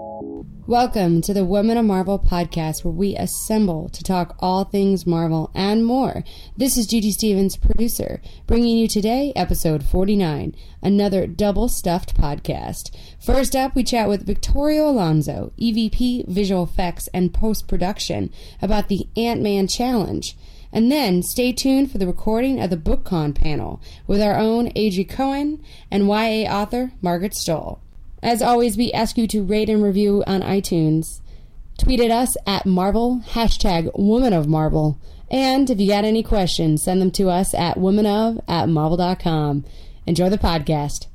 Welcome to the Women of Marvel podcast, where we assemble to talk all things Marvel and more. This is Judy Stevens, producer, bringing you today episode 49, another double stuffed podcast. First up, we chat with Victoria Alonso, EVP Visual Effects and Post Production, about the Ant Man Challenge. And then stay tuned for the recording of the BookCon panel with our own Adri Cowan and YA author Margaret Stohl. As always, we ask you to rate and review on iTunes. Tweet at us at Marvel, hashtag Woman of Marvel. And if you got any questions, send them to us at womanof at marvel.com. Enjoy the podcast.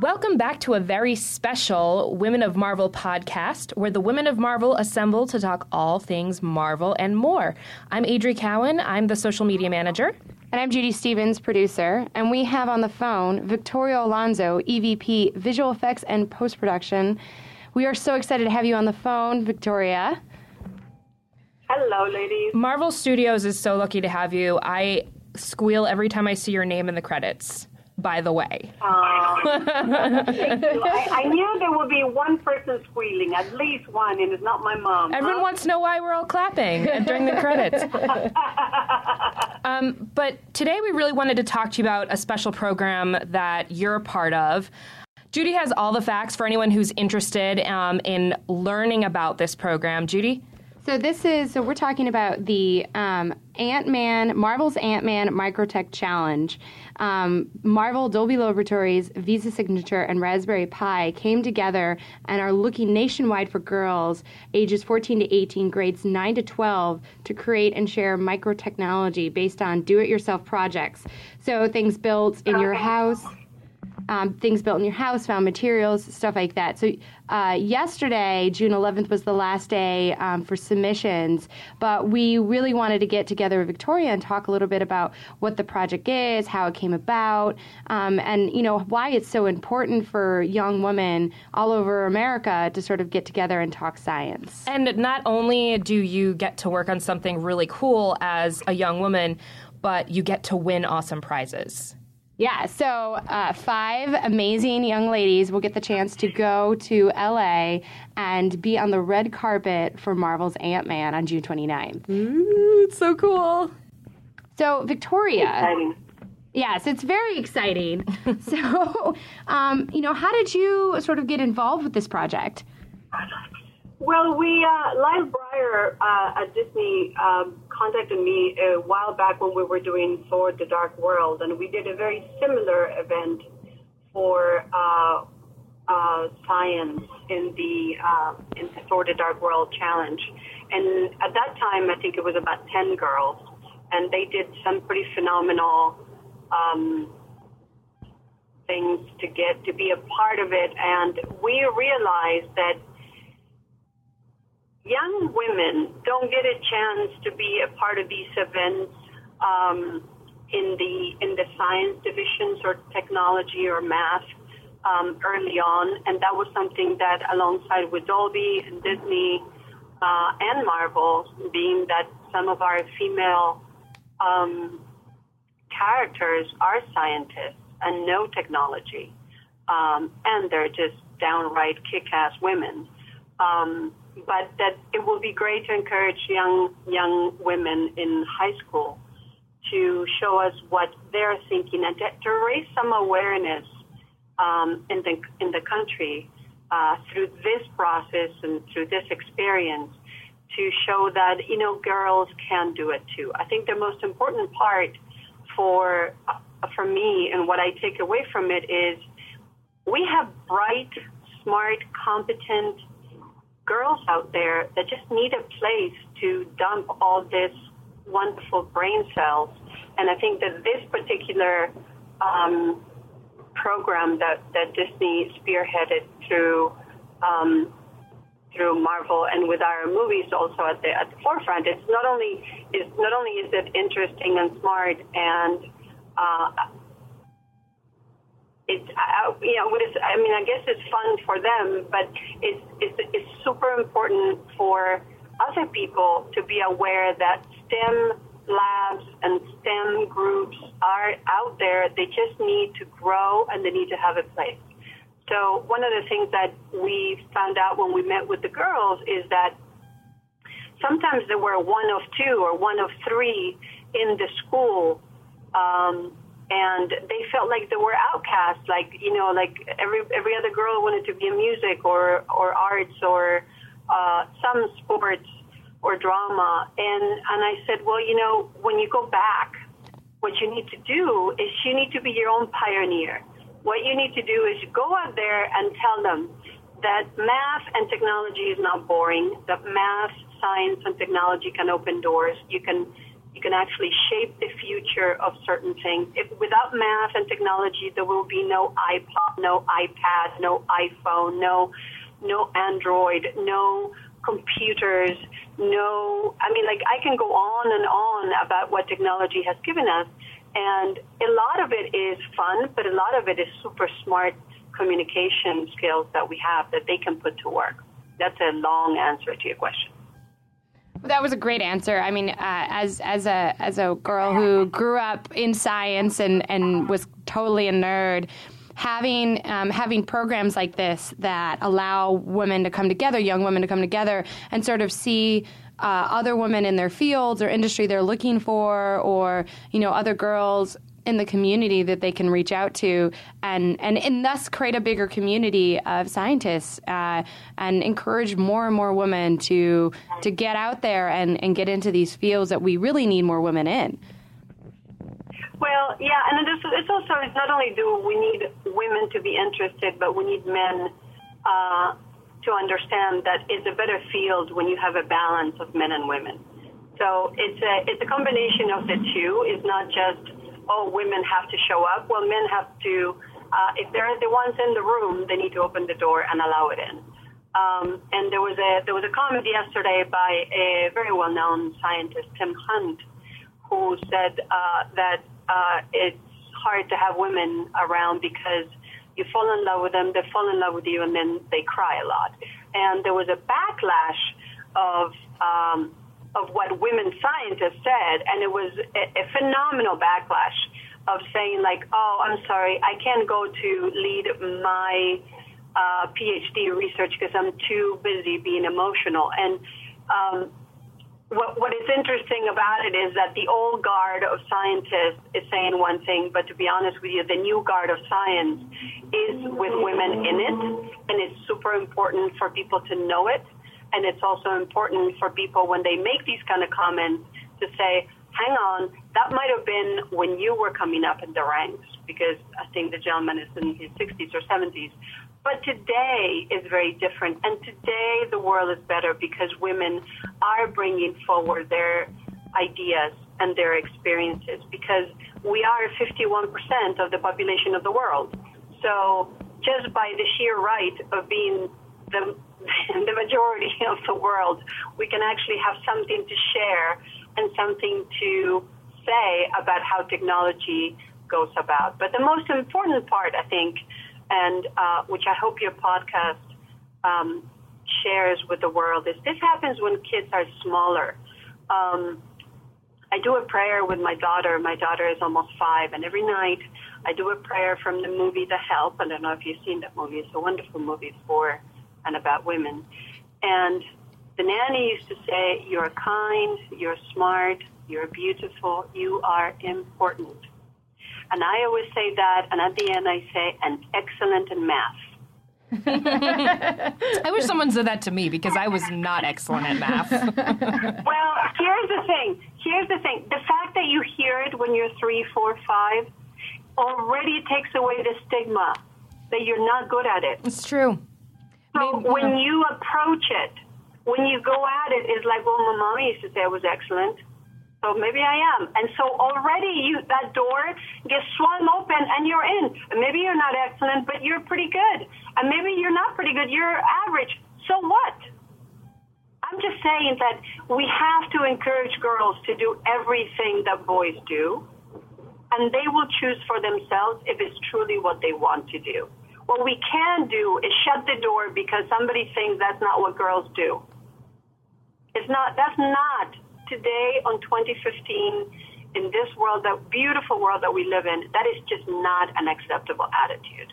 Welcome back to a very special Women of Marvel podcast where the women of Marvel assemble to talk all things Marvel and more. I'm Adri Cowan, I'm the social media manager. And I'm Judy Stevens, producer. And we have on the phone Victoria Alonso, EVP Visual Effects and Post Production. We are so excited to have you on the phone, Victoria. Hello, ladies. Marvel Studios is so lucky to have you. I squeal every time I see your name in the credits by the way. Uh, I, I, knew there would be one person squealing, at least one, and it's not my mom. Everyone huh? wants to know why we're all clapping during the credits. um, but today we really wanted to talk to you about a special program that you're a part of. Judy has all the facts for anyone who's interested um, in learning about this program. Judy? So this is so we're talking about the um, Ant Man, Marvel's Ant Man Microtech Challenge. Um, Marvel, Dolby Laboratories, Visa Signature, and Raspberry Pi came together and are looking nationwide for girls ages 14 to 18, grades 9 to 12, to create and share microtechnology based on do-it-yourself projects. So things built in your house um, things built in your house, found materials, stuff like that. So uh, yesterday, June 11th, was the last day um, for submissions, but we really wanted to get together with Victoria and talk a little bit about what the project is, how it came about, um, and you know why it's so important for young women all over America to sort of get together and talk science. And not only do you get to work on something really cool as a young woman, but you get to win awesome prizes. Yeah, so uh, five amazing young ladies will get the chance to go to LA and be on the red carpet for Marvel's Ant Man on June 29th. Ooh, it's so cool. So, Victoria. Exciting. Yes, it's very exciting. so, um, you know, how did you sort of get involved with this project? Well, we uh, Lyle Breyer uh, at Disney um, contacted me a while back when we were doing Thor: The Dark World, and we did a very similar event for uh, uh, science in the uh, in the Thor: The Dark World challenge. And at that time, I think it was about ten girls, and they did some pretty phenomenal um, things to get to be a part of it. And we realized that young women don't get a chance to be a part of these events um, in the in the science divisions or technology or math um, early on, and that was something that, alongside with Dolby and Disney uh, and Marvel, being that some of our female um, characters are scientists and know technology, um, and they're just downright kick-ass women. Um, but that it will be great to encourage young young women in high school to show us what they're thinking and to, raise some awareness um, in the in the country uh, through this process and through this experience to show that you know girls can do it too. I think the most important part for uh, for me and what I take away from it is we have bright, smart, competent girls out there that just need a place to dump all this wonderful brain cells. And I think that this particular um, program that, that Disney spearheaded through um, through Marvel and with our movies also at the at the forefront, it's not only is not only is it interesting and smart and uh, it's uh, you know what is I mean I guess it's fun for them, but it's it's it's super important for other people to be aware that STEM labs and STEM groups are out there. They just need to grow and they need to have a place. So one of the things that we found out when we met with the girls is that sometimes there were one of two or one of three in the school. Um, and they felt like they were outcasts, like you know, like every every other girl wanted to be in music or or arts or uh, some sports or drama. And and I said, well, you know, when you go back, what you need to do is you need to be your own pioneer. What you need to do is go out there and tell them that math and technology is not boring. That math, science, and technology can open doors. You can you can actually shape the future of certain things. If without math and technology, there will be no iPod, no iPad, no iPhone, no no Android, no computers, no. I mean, like I can go on and on about what technology has given us, and a lot of it is fun, but a lot of it is super smart communication skills that we have that they can put to work. That's a long answer to your question. That was a great answer. I mean, uh, as as a as a girl who grew up in science and and was totally a nerd, having um, having programs like this that allow women to come together, young women to come together, and sort of see. Uh, other women in their fields or industry they're looking for, or you know, other girls in the community that they can reach out to and, and, and thus create a bigger community of scientists uh, and encourage more and more women to to get out there and, and get into these fields that we really need more women in. Well, yeah, and it's, it's also it's not only do we need women to be interested, but we need men uh, to understand that it's a better field when you have a balance of men and women. So it's a it's a combination of the two. It's not just oh, women have to show up. Well, men have to, uh, if they're the ones in the room, they need to open the door and allow it in. Um, and there was a there was a comment yesterday by a very well known scientist, Tim Hunt, who said uh, that uh, it's hard to have women around because you fall in love with them, they fall in love with you, and then they cry a lot. And there was a backlash of um, of what women scientists said, and it was a, a phenomenal backlash of saying like, "Oh, I'm sorry, I can't go to lead my uh, PhD research because I'm too busy being emotional." And um, what, what is interesting about it is that the old guard of scientists is saying one thing, but to be honest with you, the new guard of science is with women in it, and it's super important for people to know it and it's also important for people when they make these kind of comments to say, hang on, that might have been when you were coming up in the ranks, because I think the gentleman is in his 60s or 70s. But today is very different. And today the world is better because women are bringing forward their ideas and their experiences because we are 51% of the population of the world. So just by the sheer right of being the the majority of the world, we can actually have something to share and something to say about how technology goes about. But the most important part, I think, and uh, which I hope your podcast um, shares with the world, is this happens when kids are smaller. Um, I do a prayer with my daughter. My daughter is almost five, and every night I do a prayer from the movie The Help. I don't know if you've seen that movie. It's a wonderful movie for and about women. And the nanny used to say, You're kind, you're smart, you're beautiful, you are important. And I always say that, and at the end I say, and excellent in math. I wish someone said that to me because I was not excellent at math. well, here's the thing. Here's the thing. The fact that you hear it when you're three, four, five already takes away the stigma that you're not good at it. It's true. So Maybe, when you approach it, when you go at it, it's like, well, my mommy used to say I was excellent. So maybe I am. And so already you that door gets swung open and you're in. And maybe you're not excellent, but you're pretty good. And maybe you're not pretty good, you're average. So what? I'm just saying that we have to encourage girls to do everything that boys do. And they will choose for themselves if it's truly what they want to do. What we can do is shut the door because somebody thinks that's not what girls do. It's not, that's not today on 2015 in this world, that beautiful world that we live in, that is just not an acceptable attitude.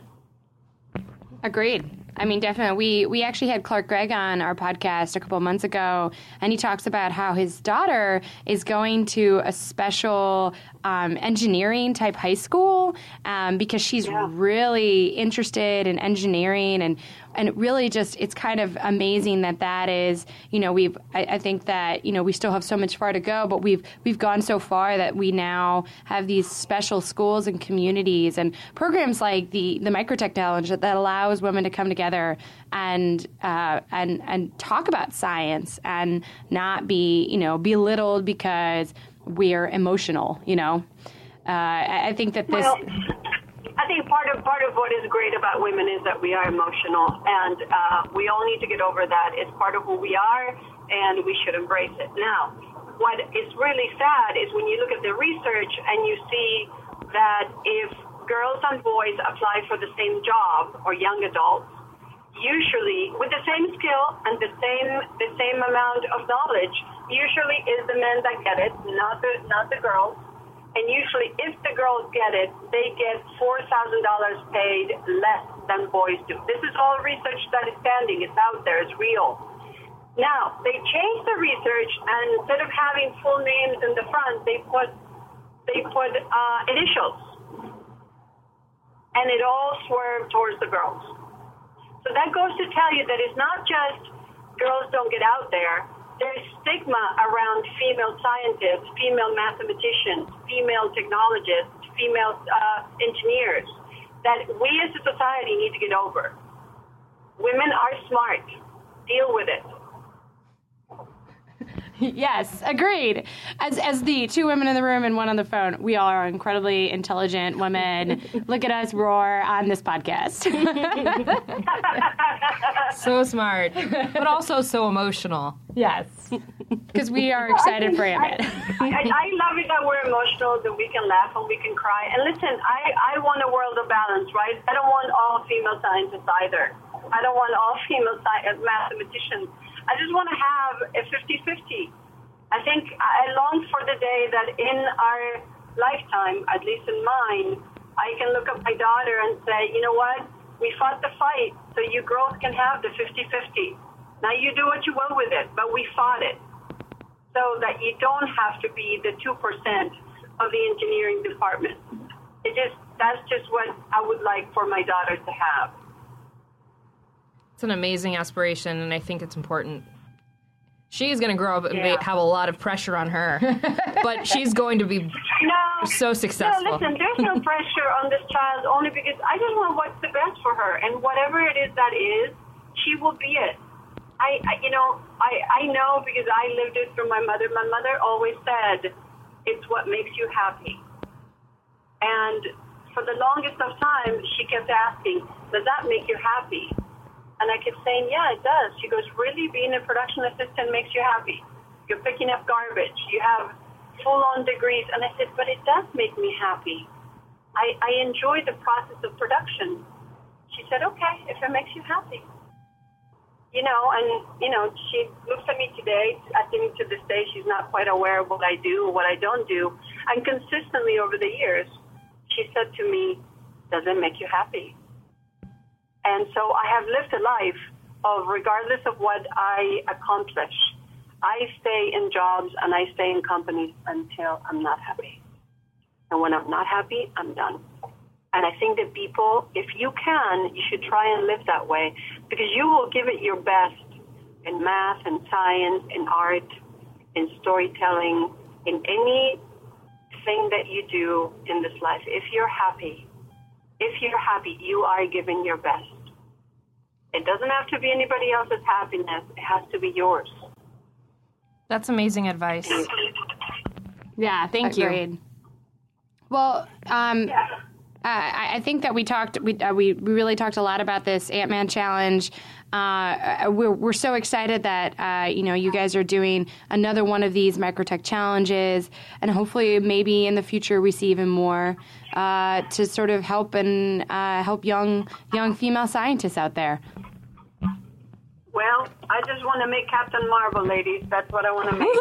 Agreed. I mean, definitely. We we actually had Clark Gregg on our podcast a couple months ago, and he talks about how his daughter is going to a special um, engineering type high school um, because she's yeah. really interested in engineering and and really just it's kind of amazing that that is you know we've I, I, think that you know we still have so much far to go but we've we've gone so far that we now have these special schools and communities and programs like the the microtech challenge that, that allows women to come together and uh, and and talk about science and not be you know belittled because we're emotional you know? Uh, I, I think that this well, I think part of part of what is great about women is that we are emotional, and uh, we all need to get over that. It's part of who we are, and we should embrace it. Now, what is really sad is when you look at the research and you see that if girls and boys apply for the same job or young adults, usually with the same skill and the same the same amount of knowledge, usually is the men that get it, not the not the girls. And usually, if the girls get it, they get $4,000 paid less than boys do. This is all research that is standing. It's out there. It's real. Now, they changed the research, and instead of having full names in the front, they put they put uh, initials, and it all swerved towards the girls. So that goes to tell you that it's not just girls don't get out there there's stigma around female scientists, female mathematicians, female technologists, female uh, engineers that we as a society need to get over. Women are smart. Deal with it. yes, agreed. As as the two women in the room and one on the phone, we are incredibly intelligent women. Look at us roar on this podcast. so smart, but also so emotional. Yes, because we are excited for Ant-Man. I, I, I, love it that we're emotional, that we can laugh and we can cry. And listen, I, I want a world of balance, right? I don't want all female scientists either. I don't want all female sci- mathematicians. I just want to have a 50-50. I think I long for the day that in our lifetime, at least in mine, I can look at my daughter and say, you know what? We fought the fight, so you girls can have the 50-50. Now you do what you will with it, but we fought it. So that you don't have to be the 2% of the engineering department. It just, that's just what I would like for my daughter to have. It's an amazing aspiration, and I think it's important. She's going to grow up and yeah. have a lot of pressure on her, but she's going to be no, so successful. No, listen, there's no pressure on this child only because I just want what's the best for her, and whatever it is that is, she will be it. I, I you know, I, I know because I lived it through my mother. My mother always said, "It's what makes you happy," and for the longest of time, she kept asking, "Does that make you happy?" And I kept saying, yeah, it does. She goes, really, being a production assistant makes you happy. You're picking up garbage. You have full-on degrees. And I said, but it does make me happy. I, I enjoy the process of production. She said, okay, if it makes you happy. You know, and, you know, she looks at me today. I think to this day she's not quite aware of what I do or what I don't do. And consistently over the years, she said to me, does it make you happy? And so I have lived a life of, regardless of what I accomplish, I stay in jobs and I stay in companies until I'm not happy. And when I'm not happy, I'm done. And I think that people, if you can, you should try and live that way because you will give it your best in math and science, in art, in storytelling, in anything that you do in this life. If you're happy, if you're happy, you are giving your best. It doesn't have to be anybody else's happiness, it has to be yours. That's amazing advice. Yeah, thank Agreed. you. Well, um, yeah. Uh, I think that we talked, we, uh, we, we really talked a lot about this Ant Man challenge. Uh, we're, we're so excited that uh, you know you guys are doing another one of these microtech challenges, and hopefully, maybe in the future, we see even more uh, to sort of help and uh, help young young female scientists out there. Well, I just want to make Captain Marvel, ladies. That's what I want to make.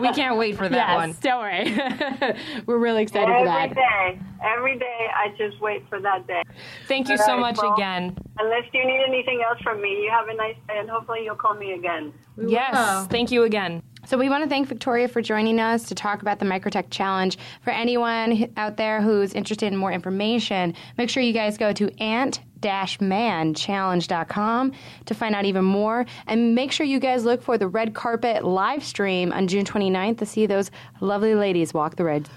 we can't wait for that yes, one. don't worry. We're really excited Every for that. day, every day, I just wait for that day. Thank you All so right, much well, again. Unless you need anything else from me, you have a nice day, and hopefully you'll call me again. Yes, thank you again. So we want to thank Victoria for joining us to talk about the Microtech Challenge. For anyone out there who's interested in more information, make sure you guys go to ant-manchallenge.com to find out even more. And make sure you guys look for the red carpet live stream on June 29th to see those lovely ladies walk the red.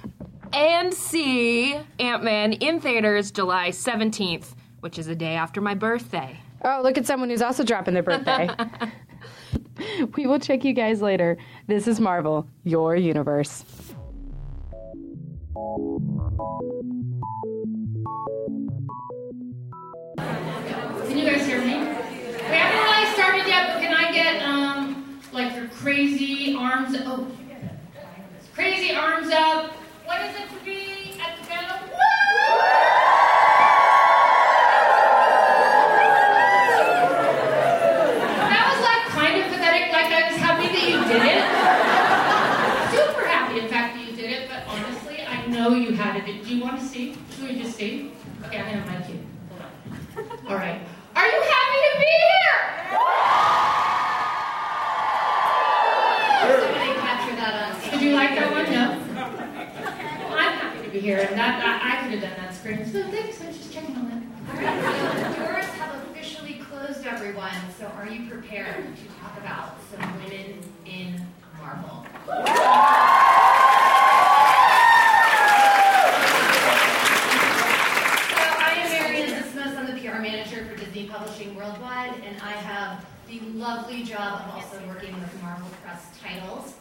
And see Ant Man in theaters July 17th, which is the day after my birthday. Oh, look at someone who's also dropping their birthday. we will check you guys later. This is Marvel, your universe. Can you guys hear me? We haven't really started yet, but can I get um like your crazy arms? Oh, crazy arms up. What is it to be at the Venom? That was like kind of pathetic. Like I was happy that you did it. Super happy, in fact, that you did it. But honestly, I know you had it. Do you want to see? Should we just see? Okay, I'm gonna mic you. All right. Are you happy to be here? Somebody capture that on Did you like that one? No. Well, I'm happy to be here, and that I, I could have done that screen. So thanks. I was just checking on that. The doors have officially closed, everyone. So are you prepared to talk about some women in Marvel? So I am Marian Dismas. I'm the PR manager for Disney Publishing Worldwide, and I have the lovely job of also working with Marvel Press titles.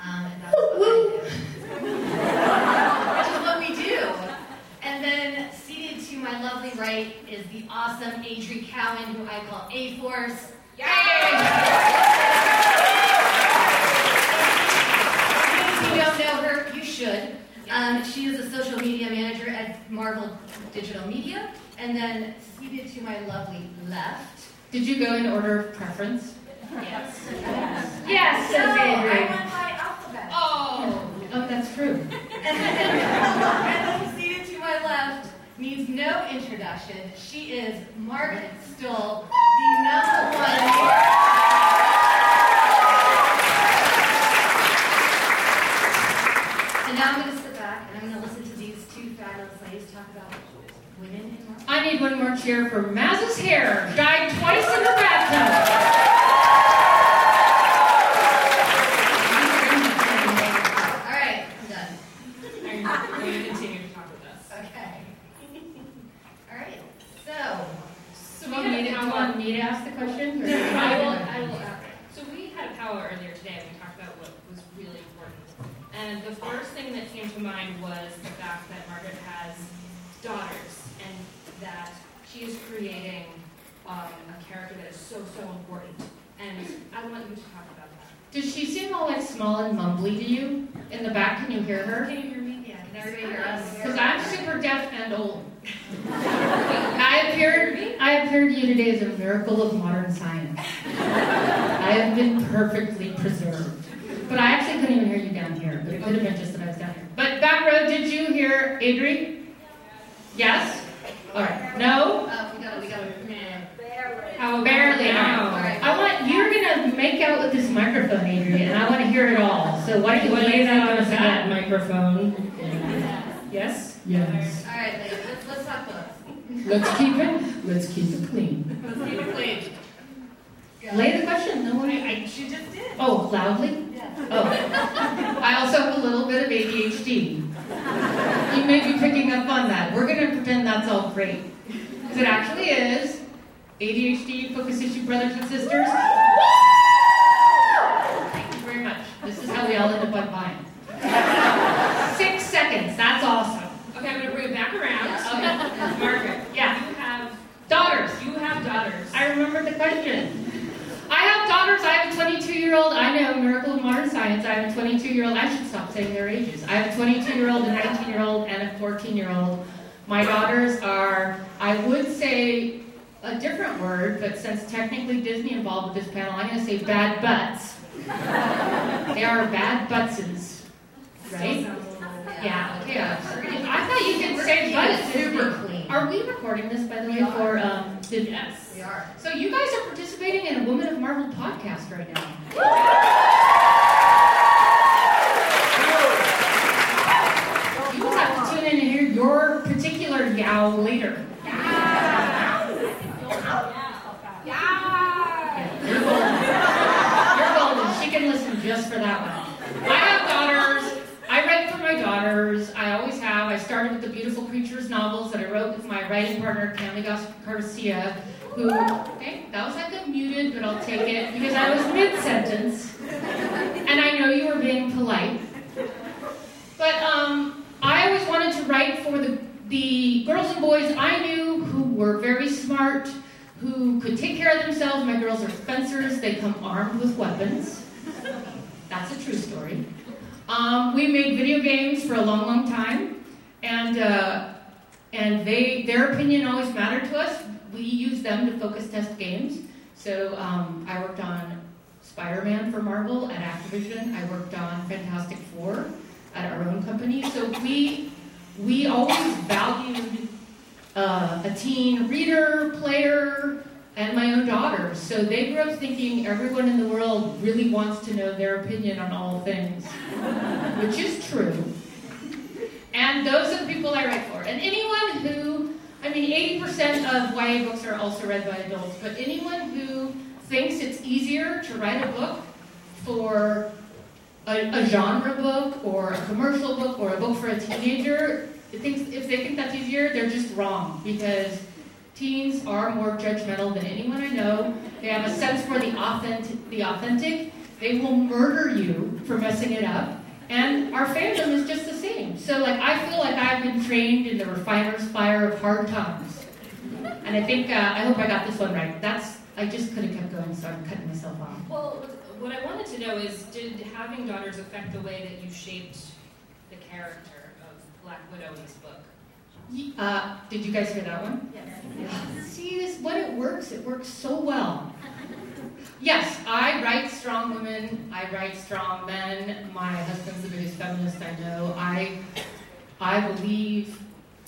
Um, and that's what I do. Which is what we do. And then seated to my lovely right is the awesome Adri Cowan, who I call A Force. If you don't know her, you should. Um, she is a social media manager at Marvel Digital Media. And then seated to my lovely left. Did you go in order of preference? Yes. Yes, So I went by alphabet. Oh, oh, that's true. And then, and then seated to my left needs no introduction. She is Margaret Stohl, the number one. And now I'm going to sit back and I'm going to listen to these two fabulous ladies talk about women in Marvel. I cheer for Maz's hair, dyed twice in the bathtub. All right, I'm done. Are you going to continue to talk with us? Okay. All right. So, So do you need, do me to ask the question? or- I will, I will, so we had a powwow earlier today and we talked about what was really important. And the first thing that came to mind was the fact that Margaret has daughters and that she is creating um, a character that is so, so important. And I want you to talk about that. Does she seem all like small and mumbly to you? In the back, can you hear her? Can you hear me? yeah, can everybody hear us? Because I'm super deaf and old. I appeared, I appeared to you today as a miracle of modern science. I have been perfectly preserved. But I actually couldn't even hear you down here. But it could have been just that I was down here. But back row, did you hear Adri? Yes? All right. No? Oh, we got it, we got it. How barely? All right. I want you're gonna make out with this microphone, Adrian, and I want to hear it all. So why don't you lay that on us again? microphone. Yes. Yes. All right, ladies, let's, let's talk books. Let's keep it. Let's keep it clean. Let's keep it clean. Lay the question. No one. I, she just did. Oh, loudly. Yeah. Oh. I also have a little bit of ADHD. You may be picking up on that. We're gonna pretend that's all great, because it actually is. ADHD focus issue brothers and sisters. Thank you very much. This is how we all end up on Vine. Six seconds. That's awesome. Okay, I'm going to bring it back around. Okay. Margaret, Yeah. you have Daughters. you have daughters. I remember the question. I have daughters. I have a 22 year old. I know, miracle of modern science. I have a 22 year old. I should stop saying their ages. I have a 22 year old, a 19 year old, and a 14 year old. My daughters are, I would say a different word, but since technically Disney involved with this panel, I'm going to say bad butts. They are bad buttses, right? Yeah, okay. uh, I thought you could say butts. super clean. Are we recording this, by the way, for um? Yes. We are. So you guys are participating in a Women of Marvel podcast right now. You will have to tune in and hear your particular yow later. Yeah, You're golden. You're golden. She can listen just for that one. I have daughters. I write for my daughters. I always have. I started with the Beautiful Creatures novels that I wrote with my writing partner, Kami Gas- Garcia, who, okay, that was like a muted, but I'll take it because I was mid sentence. And I know you were being polite. But um, I always wanted to write for the, the girls and boys I knew who were very smart, who could take care of themselves. My girls are fencers, they come armed with weapons. That's a true story. Um, we made video games for a long, long time, and uh, and they their opinion always mattered to us. We used them to focus test games. So um, I worked on Spider-Man for Marvel at Activision. I worked on Fantastic Four at our own company. So we we always valued uh, a teen reader, player, and my own daughters. So they grew up thinking everyone in the world really wants to know their opinion on all things, which is true. And those are the people I write for. And anyone who, I mean, 80% of YA books are also read by adults, but anyone who thinks it's easier to write a book for a, a genre book or a commercial book or a book for a teenager, thinks, if they think that's easier, they're just wrong because teens are more judgmental than anyone I know. They have a sense for the authentic. The authentic. They will murder you for messing it up. And our fandom is just the same. So, like, I feel like I've been trained in the refiner's fire of hard times. And I think uh, I hope I got this one right. That's I just could have kept going, so I'm cutting myself off. Well, what I wanted to know is, did having daughters affect the way that you shaped the character of Black Widow in this book? Uh, did you guys hear that one? Yes. See, this when it works, it works so well. Yes, I write strong women. I write strong men. My husband's the biggest feminist I know. I, I believe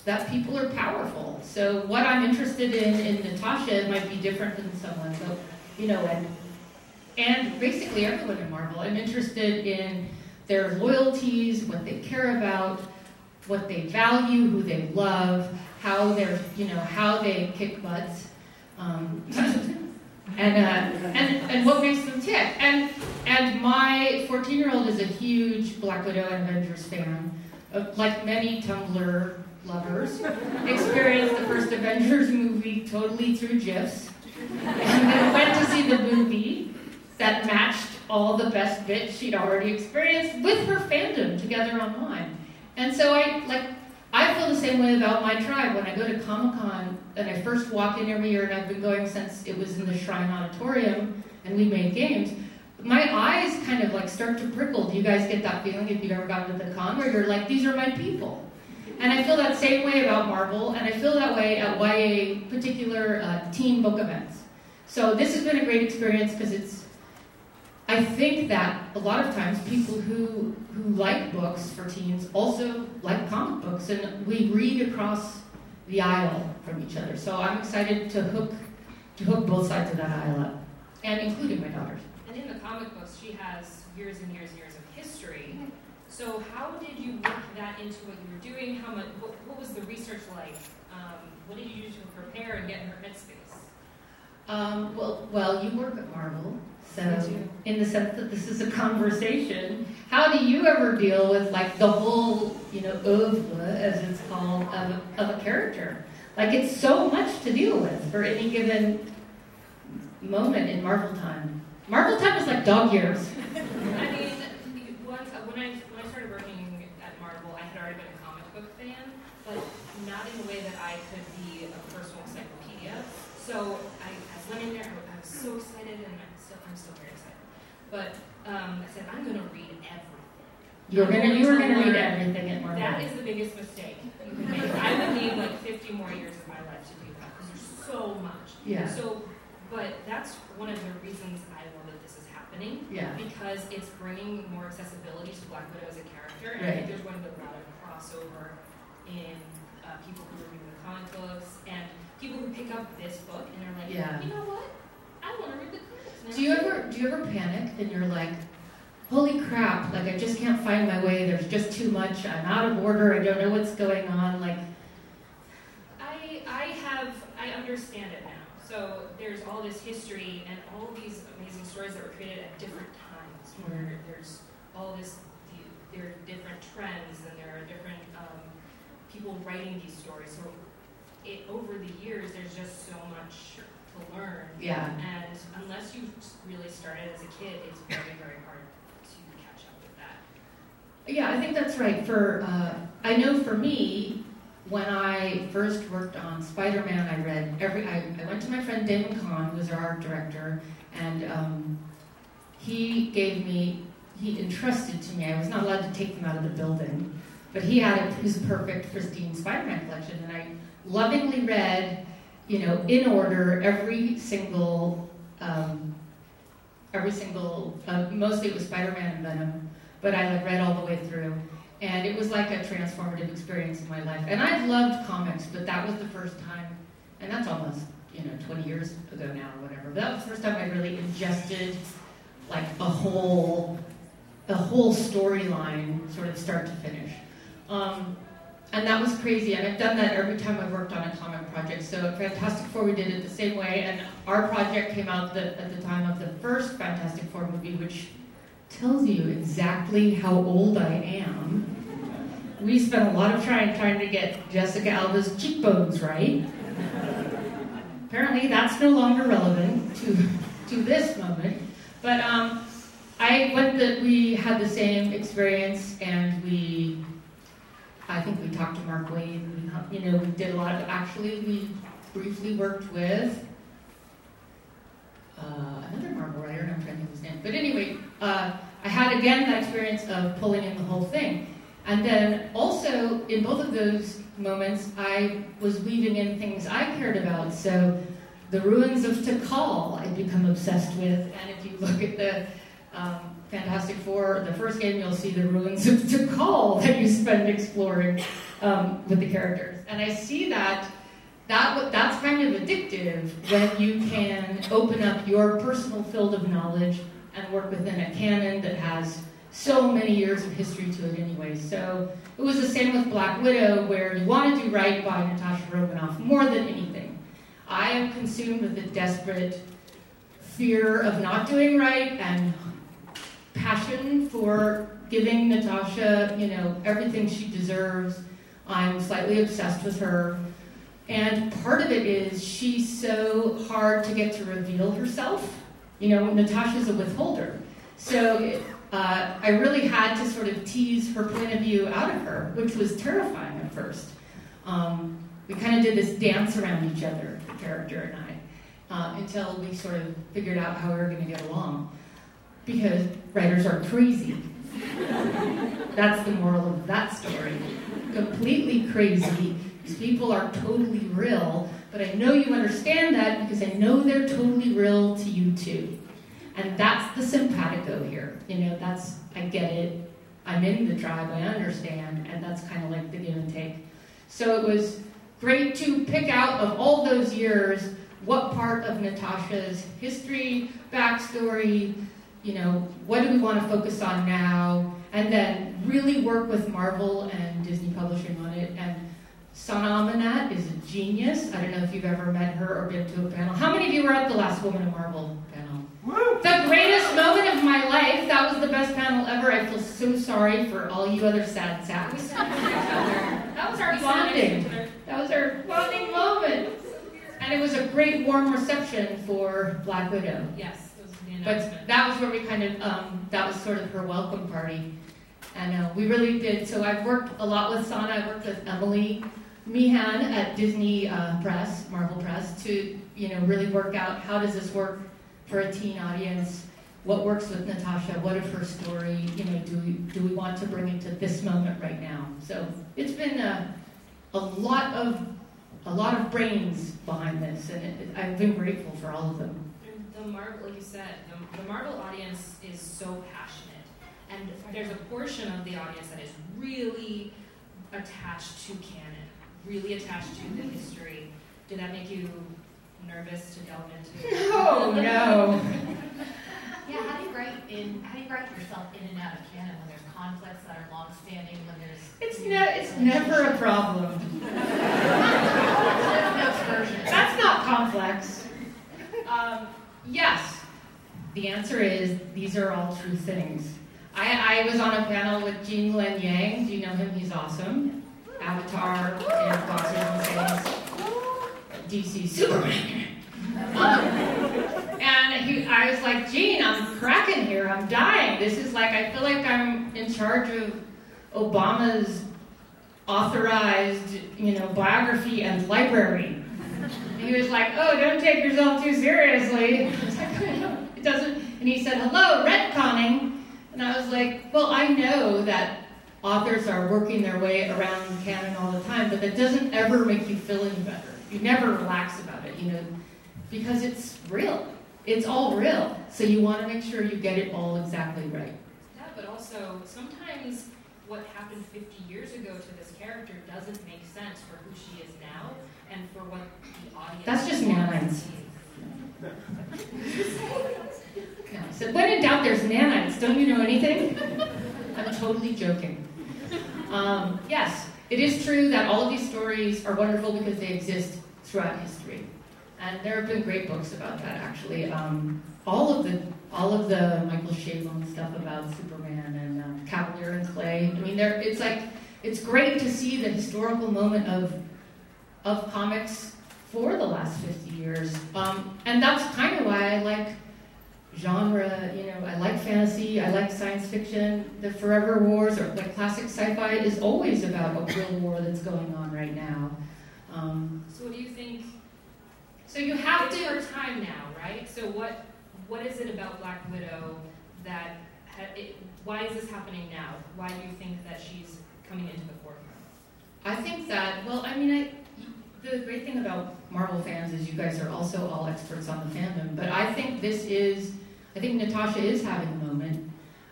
that people are powerful. So what I'm interested in in Natasha might be different than someone. So, you know, and and basically everyone in Marvel. I'm interested in their loyalties, what they care about, what they value, who they love, how they're, you know, how they kick butts, um, and, uh, and and what makes them tick. And and my 14 year old is a huge Black Widow and Avengers fan. Uh, like many Tumblr lovers, experienced the first Avengers movie totally through GIFs, and then went to see the movie that matched all the best bits she'd already experienced with her fandom together online. And so I like I feel the same way about my tribe when I go to Comic Con and I first walk in every year and I've been going since it was in the Shrine Auditorium and we made games. My eyes kind of like start to prickle. Do you guys get that feeling if you've ever gone to the con where you're like, these are my people? And I feel that same way about Marvel, and I feel that way at YA particular uh, teen book events. So this has been a great experience because it's I think that a lot of times people who who like books for teens also like comic books, and we read across the aisle from each other. So I'm excited to hook to hook both sides of that aisle up, and including my daughters. And in the comic books, she has years and years and years of history. So how did you work that into what you were doing? How much? What, what was the research like? Um, what did you do to prepare and get in her headspace? Um, well, well, you work at Marvel, so in the sense that this is a conversation, how do you ever deal with like the whole, you know, oeuvre, as it's called, of a, of a character? Like it's so much to deal with for any given moment in Marvel time. Marvel time is like dog years. I mean, once, uh, when I when I started working at Marvel, I had already been a comic book fan, but not in the way that I could be a personal encyclopedia. So I, I went in there. I was so excited, and I'm still I'm still very excited. But um, I said I'm going to read everything. You're gonna you were gonna read everything at Marvel. That is the biggest mistake you can make. I would need like 50 more years of my life to do that because there's so much. Yeah. So but that's one of the reasons I love that this is happening. Yeah. Because it's bringing more accessibility to Black Widow as a character. And I think there's going to be a lot of crossover in uh, people who are reading the comic books and people who pick up this book and are like, Yeah. you know what? I want to read the comics. Now." Do you ever do you ever panic and you're like, holy crap, like I just can't find my way, there's just too much, I'm out of order, I don't know what's going on, like I I have I understand it now. So there's all this history and all these amazing stories that were created at different times where there's all this there are different trends and there are different um, people writing these stories. So it over the years there's just so much to learn. Yeah. And unless you really started as a kid, it's very very hard to catch up with that. Yeah, I think that's right. For uh, I know for me, when I first worked on Spider-Man, I read every. I, I went to my friend Damon Kahn, who was our art director, and um, he gave me. He entrusted to me. I was not allowed to take them out of the building, but he had his perfect, pristine Spider-Man collection, and I lovingly read, you know, in order every single. Um, every single, uh, mostly it was Spider-Man and Venom, but I had read all the way through. And it was like a transformative experience in my life. And I've loved comics, but that was the first time, and that's almost, you know, 20 years ago now or whatever. But that was the first time I really ingested like a whole, a whole storyline, sort of start to finish. Um, and that was crazy, and I've done that every time I've worked on a comic project. So Fantastic Four, we did it the same way, and our project came out the, at the time of the first Fantastic Four movie, which tells you exactly how old I am. We spent a lot of time trying to get Jessica Alba's cheekbones right. Apparently, that's no longer relevant to, to this moment. But um, I went that we had the same experience, and we, I think we talked to Mark Waid. We, you know, we did a lot of. Actually, we briefly worked with uh, another Marvel writer, and I'm trying to think his name. But anyway, uh, I had again that experience of pulling in the whole thing. And then also in both of those moments, I was weaving in things I cared about. So the ruins of Tikal I'd become obsessed with. And if you look at the um, Fantastic Four, the first game, you'll see the ruins of Tikal that you spend exploring um, with the characters. And I see that that that's kind of addictive when you can open up your personal field of knowledge and work within a canon that has so many years of history to it anyway. So it was the same with Black Widow, where you want to do right by Natasha Romanoff more than anything. I am consumed with a desperate fear of not doing right and passion for giving Natasha, you know, everything she deserves. I'm slightly obsessed with her. And part of it is she's so hard to get to reveal herself. You know, Natasha's a withholder. So uh, I really had to sort of tease her point of view out of her, which was terrifying at first. Um, we kind of did this dance around each other, the character and I, uh, until we sort of figured out how we were going to get along. Because writers are crazy. That's the moral of that story. Completely crazy. These people are totally real, but I know you understand that because I know they're totally real to you too. And that's the simpatico here. You know, that's, I get it. I'm in the tribe, I understand, and that's kind of like the give and take. So it was great to pick out of all those years what part of Natasha's history, backstory, you know, what do we want to focus on now, and then really work with Marvel and Disney Publishing on it. And Sana Amanat is a genius. I don't know if you've ever met her or been to a panel. How many of you were at the last Woman of Marvel panel? The greatest moment of my life. That was the best panel ever. I feel so sorry for all you other sad sacks. That was our bonding. That was our bonding moment. And it was a great warm reception for Black Widow. Yes, that was the But that was where we kind of, um, that was sort of her welcome party. And uh, we really did. So I've worked a lot with Sana. I worked with Emily Meehan at Disney uh, Press, Marvel Press, to you know really work out how does this work for a teen audience. What works with Natasha? What of her story? You know, do we do we want to bring it to this moment right now? So it's been a, a lot of a lot of brains behind this, and it, I've been grateful for all of them. The Marvel, like you said, the, the Marvel audience is so passionate, and there's a portion of the audience that is really attached to canon, really attached to the history. Did that make you nervous to delve into? No, no. Yeah, how do you write in? How do you write yourself in and out of canon when there's conflicts that are long-standing? When there's It's ne- it's never a problem. That's not complex. Um, yes, the answer is these are all true things. I, I was on a panel with Gene Luen Yang. Do you know him? He's awesome. Avatar and Saints. DC Superman. And he, I was like, Gene, I'm cracking here. I'm dying. This is like, I feel like I'm in charge of Obama's authorized, you know, biography and library. And he was like, oh, don't take yourself too seriously. It doesn't. And he said, hello, retconning. And I was like, well, I know that authors are working their way around canon all the time, but that doesn't ever make you feel any better. You never relax about it, you know, because it's real. It's all real. So you want to make sure you get it all exactly right. Yeah, but also sometimes what happened 50 years ago to this character doesn't make sense for who she is now and for what the audience. That's just nanites. to see. Yeah, I said, when in doubt, there's nanites. Don't you know anything? I'm totally joking. Um, yes, it is true that all of these stories are wonderful because they exist throughout history, and there have been great books about that. Actually, um, all of the all of the Michael Chabon stuff about Superman and um, Kavalier and Clay. I mean, there it's like it's great to see the historical moment of of comics for the last 50 years, um, and that's kind of why I like genre, you know, I like fantasy, I like science fiction. The Forever Wars or like classic sci-fi is always about a real war that's going on right now. Um, So what do you think? so you have to. her time now, right? So what what is it about Black Widow that ha- it, why is this happening now? Why do you think that she's coming into the forefront? I think that, well, I mean, I, the great thing about Marvel fans is you guys are also all experts on the fandom, but I think this is, I think Natasha is having a moment.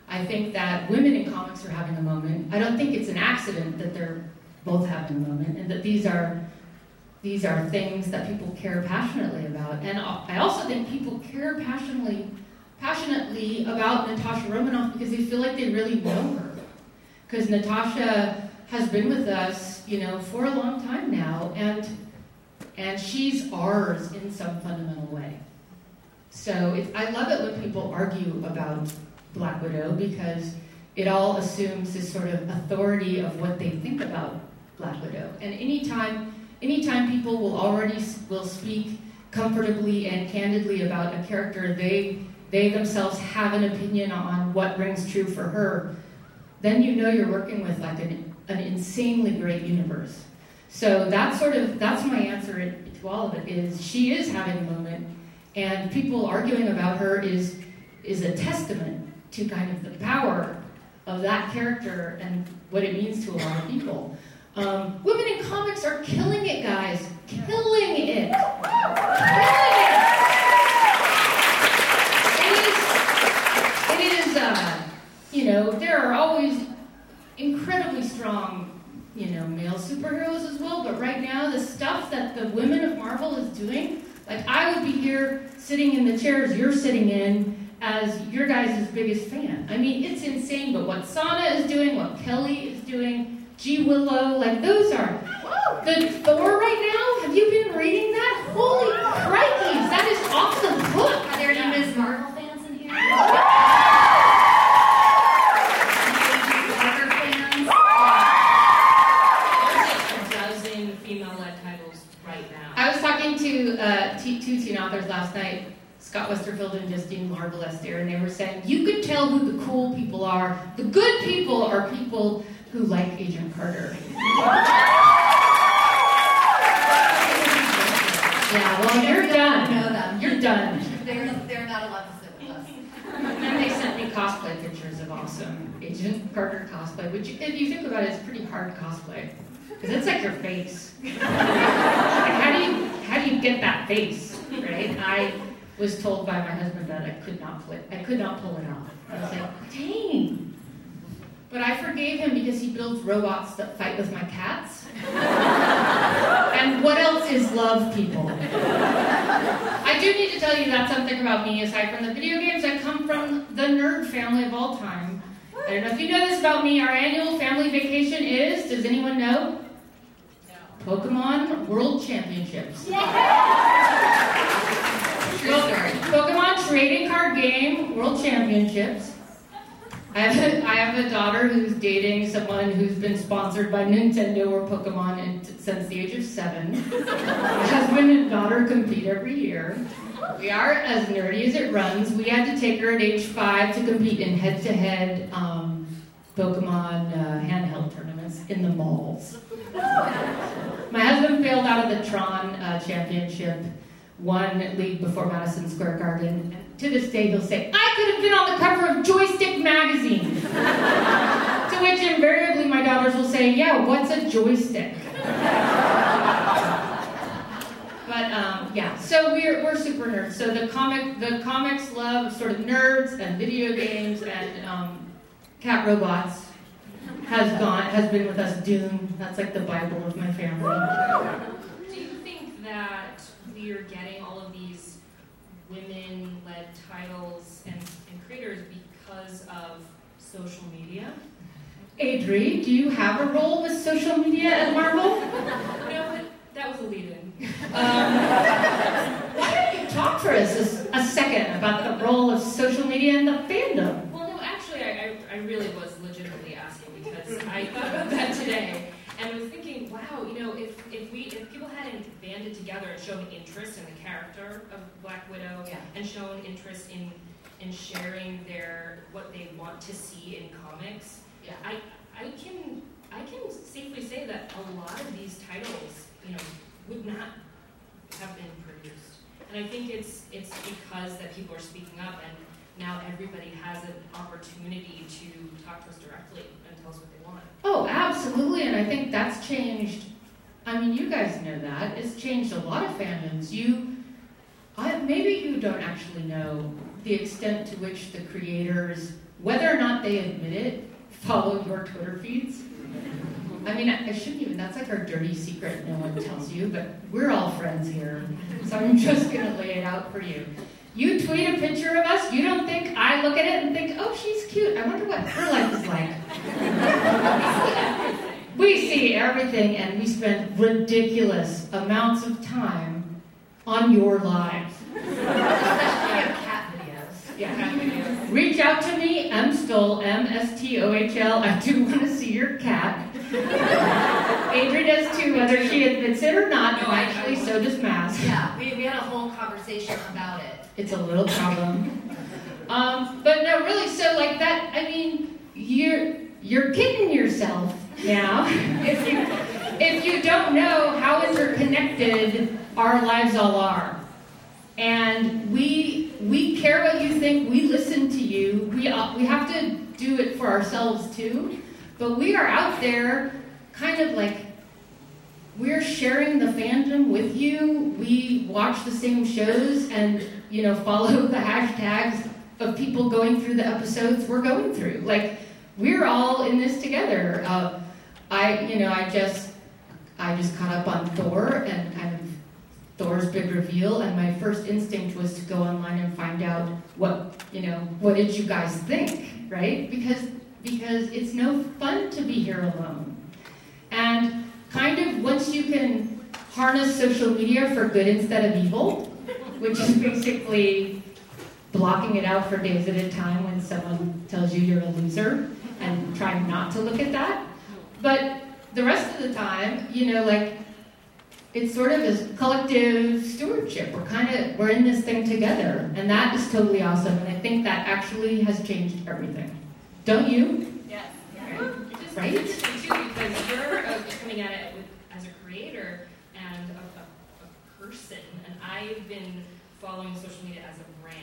I think that women in comics are having a moment. I don't think it's an accident that they're both having a moment, and that these are these are things that people care passionately about. And I also think people care passionately passionately about Natasha Romanoff because they feel like they really know her. Because Natasha has been with us, you know, for a long time now, and and she's ours in some fundamental way. So it, I love it when people argue about Black Widow because it all assumes this sort of authority of what they think about Black Widow. And anytime, anytime people will already will speak comfortably and candidly about a character they they themselves have an opinion on what rings true for her, then you know you're working with like an, an insanely great universe. So that's sort of that's my answer to all of it is she is having a moment, and people arguing about her is is a testament to kind of the power of that character and what it means to a lot of people. Um, women in comics are killing it, guys, killing it, killing it. It is, it is, uh, you know, there are always incredibly strong, you know, male superheroes as well. But right now, the stuff that the women of Marvel is doing, like I would be here sitting in the chairs you're sitting in as your guys' biggest fan. I mean, it's insane. But what Sana is doing, what Kelly is doing, G Willow, like those are the Thor right now. Have you been reading that? Holy crikeys, that is off the book. Are there any Ms. Marvel fans in here? Parker fans? There's a dozen female-led titles right now. I was talking to uh, t- two teen authors last night, Scott Westerfeld and Justine Larbalestier, and they were saying you could tell who the cool people are. The good people are people who like Agent Carter. yeah, well, you're done. know them. You're done. They're, they're not allowed to sit with us. And they sent me cosplay pictures of awesome Agent Carter cosplay, which, if you think about it, is pretty hard cosplay. Because it's like your face. How do you How do you get that face, right? I was told by my husband that I could not I could not pull it off. I was like, dang. But I forgave him because he builds robots that fight with my cats. and what else is love, people? I do need to tell you that something about me, aside from the video games, I come from the nerd family of all time. I don't know if you know this about me. Our annual family vacation is, does anyone know? Pokemon World Championships. Pokemon Trading Card Game World Championships. I have, a, I have a daughter who's dating someone who's been sponsored by Nintendo or Pokemon in, since the age of seven. My husband and daughter compete every year. We are as nerdy as it runs. We had to take her at age five to compete in head-to-head um, Pokemon uh, handheld tournaments in the malls. My husband failed out of the Tron uh, championship, one league before Madison Square Garden. And to this day, he'll say, I could have been on the cover of Joystick magazine. to which invariably my daughters will say, Yeah, what's a joystick? but um, yeah, so we're, we're super nerds. So the comic the comics love sort of nerds and video games and um, cat robots has gone has been with us. Doom. That's like the Bible of my family. Do you think that we are getting all of these women-led titles and, and creators because of social media? Adri, do you have a role with social media at Marvel? No, that was a lead-in. Um, why don't you talk for us a, a, second about the role of social media in the fandom? Well, no, actually, I, I, I really was legitimately because I thought about that today and I was thinking, wow, you know, if, if we if people hadn't banded together and shown interest in the character of Black Widow yeah. and shown interest in in sharing their what they want to see in comics, yeah. I I can I can safely say that a lot of these titles, you know, would not have been produced. And I think it's it's because that people are speaking up and now everybody has an opportunity to talk to us directly and tell us what they want. Oh, absolutely, and I think that's changed. I mean, you guys know that it's changed a lot of fandoms. You, I, maybe you don't actually know the extent to which the creators, whether or not they admit it, follow your Twitter feeds. I mean, I, I shouldn't even. That's like our dirty secret. No one tells you, but we're all friends here, so I'm just gonna lay it out for you. You tweet a picture of us, you don't think I look at it and think, oh, she's cute. I wonder what her life is like. we see everything, and we spend ridiculous amounts of time on your lives. cat videos. Yeah, cat videos. Reach out to me, M Stohl, M S T O H L. I do want to see your cat. Adri does too, whether she admits it or not, no, and actually so does Mass. Yeah, we, we had a whole conversation about it. It's a little problem. Um, but no, really, so like that, I mean, you're you're kidding yourself now if you if you don't know how interconnected our lives all are. And we we care what you think. We listen to you. We uh, we have to do it for ourselves too. But we are out there, kind of like we're sharing the fandom with you. We watch the same shows and you know follow the hashtags of people going through the episodes we're going through. Like we're all in this together. Uh, I you know I just I just caught up on Thor and kind of Thor's big reveal, and my first instinct was to go online and find out what you know what did you guys think, right? Because because it's no fun to be here alone, and kind of once you can harness social media for good instead of evil, which is basically blocking it out for days at a time when someone tells you you're a loser and trying not to look at that. But the rest of the time, you know, like it's sort of this collective stewardship. We're kind of we're in this thing together, and that is totally awesome. And I think that actually has changed everything. Don't you? Yes. Right. Right? It's interesting too because you're uh, coming at it with, as a creator and a, a, a, person, and I've been following social media as a brand.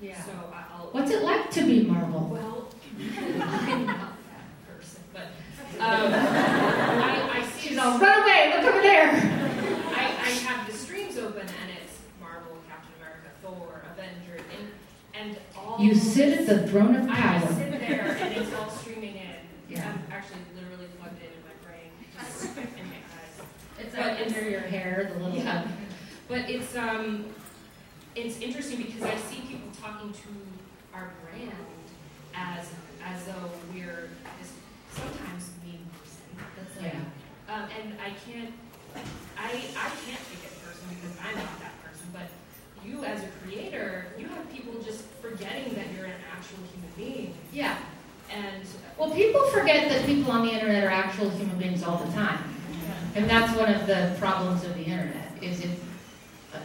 Yeah. So I'll. What's it like to be Marvel? Well, I'm not that person, but um, I, I see. She's all run away. Look over there. I, I have the streams open, and it's Marvel, Captain America, Thor, Avenger, and and all. You sit at the throne of power. just sit there and it's all streaming in. Yeah. I'm actually literally plugged in in my brain, just in my eyes. It's But like under your hair, the little. Yeah. But it's um, it's interesting because I see people talking to our brand as as though we're this sometimes mean person. That's like, Yeah. um, and I can't, I I can't take it personally because I'm not that person. But you as a creator, you have people just forgetting that you're an actual human being, Yeah. And Well, people forget that people on the internet are actual human beings all the time. And that's one of the problems of the internet, is it,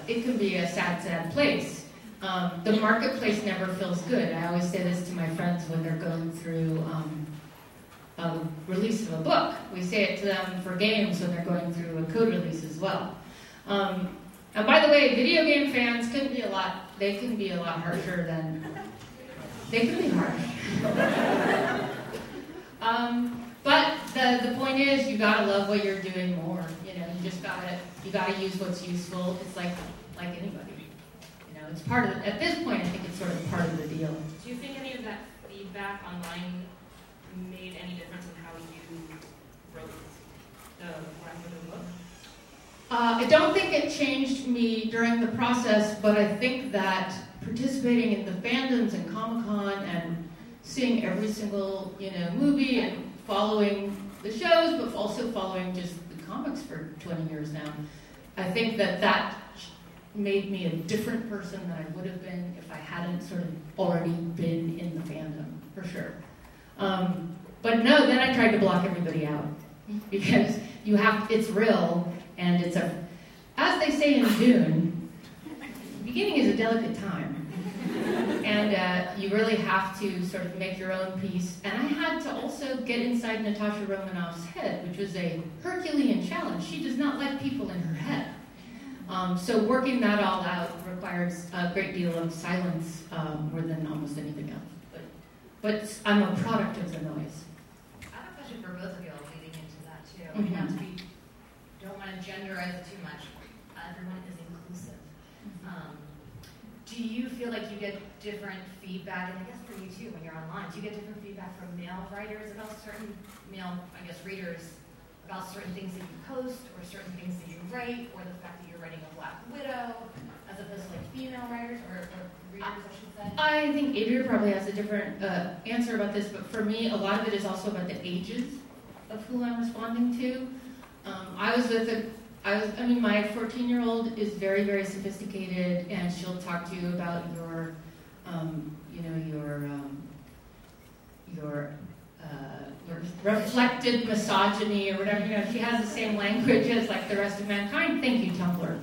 it can be a sad, sad place. Um, the marketplace never feels good. I always say this to my friends when they're going through um, a release of a book. We say it to them for games when they're going through a code release as well. Um, and by the way, video game fans can be a lot, they can be a lot harsher than, they can be harsh. Um, but the, the point is, you gotta love what you're doing more. You know, you just gotta you gotta use what's useful. It's like like anybody. You know, it's part of. The, at this point, I think it's sort of part of the deal. do you think any of that feedback online made any difference in how you wrote the rest of the book? Uh, I don't think it changed me during the process, but I think that participating in the fandoms and Comic Con and seeing every single you know movie and following the shows, but also following just the comics for 20 years now, I think that that made me a different person than I would have been if I hadn't sort of already been in the fandom, for sure. Um, but no, then I tried to block everybody out because you have it's real and it's a as they say in Dune, beginning is a delicate time. And uh, you really have to sort of make your own piece. And I had to also get inside Natasha Romanoff's head, which was a Herculean challenge. She does not like people in her head. Um, so working that all out requires a great deal of silence um, more than almost anything else. But, but I'm a product of the noise. I have a question for both of y'all leading into that too. I mean, not to be, don't want to genderize it too much. Everyone do you feel like you get different feedback, and I guess for you too, when you're online, do you get different feedback from male writers about certain male, I guess, readers about certain things that you post, or certain things that you write, or the fact that you're writing a Black Widow, as opposed to like female writers or, or readers, I should say? I think Adria probably has a different uh, answer about this, but for me, a lot of it is also about the ages of who I'm responding to. Um, I was with a, I was, I mean, my 14 year old is very, very sophisticated, and she'll talk to you about your, um, you know, your, um, your, uh, your reflected misogyny or whatever. You know, she has the same language as like the rest of mankind. Thank you, Tumblr.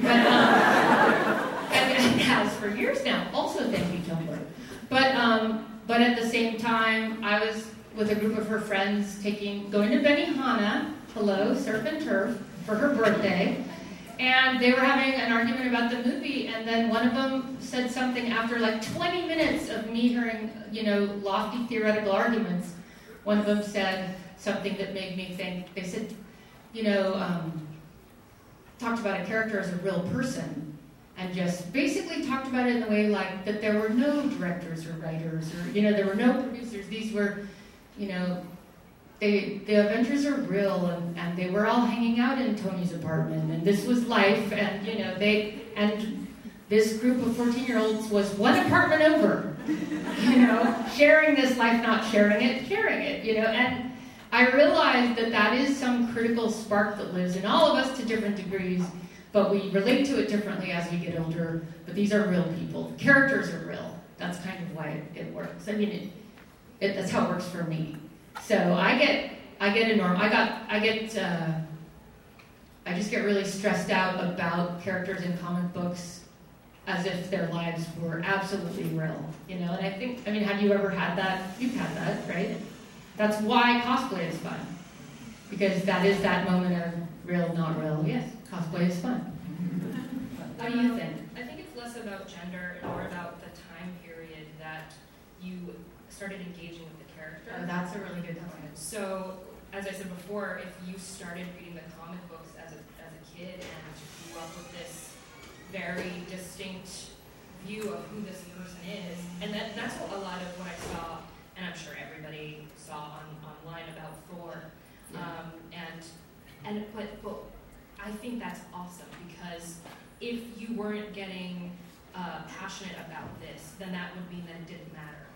But, um, and, has for years now. Also, thank you, Tumblr. But um, but at the same time, I was with a group of her friends taking going to Benihana, hello, surf and turf, for her birthday. And they were having an argument about the movie, and then one of them said something after like 20 minutes of me hearing, you know, lofty theoretical arguments. One of them said something that made me think. They said, you know, um, talked about a character as a real person, and just basically talked about it in the way like that there were no directors or writers, or you know, there were no producers. These were, you know, they, the Avengers are real, and, and they were all hanging out in Tony's apartment, and this was life, and you know, they and this group of 14 year olds was one apartment over, you know, sharing this life, not sharing it, sharing it, you know, and I realized that that is some critical spark that lives in all of us to different degrees, but we relate to it differently as we get older. But these are real people. the Characters are real. That's kind of why it, it works. I mean, it, it, that's how it works for me. So I get, I get enormous. I got, I get, uh, I just get really stressed out about characters in comic books as if their lives were absolutely real, you know. And I think, I mean, have you ever had that? You've had that, right? That's why cosplay is fun, because that is that moment of real, not real. Yes, cosplay is fun. What do you think? I think it's less about gender and more about the time period that you started engaging with the character. Oh, that's a really good point. So, as I said before, if you started reading the comic books as a, as a kid and grew up with this very distinct view of who this person is. And that, that's what a lot of what I saw, and I'm sure everybody saw on, online about Thor. Um, and, and, but, but I think that's awesome because if you weren't getting uh, passionate about this, then that would mean that it didn't matter.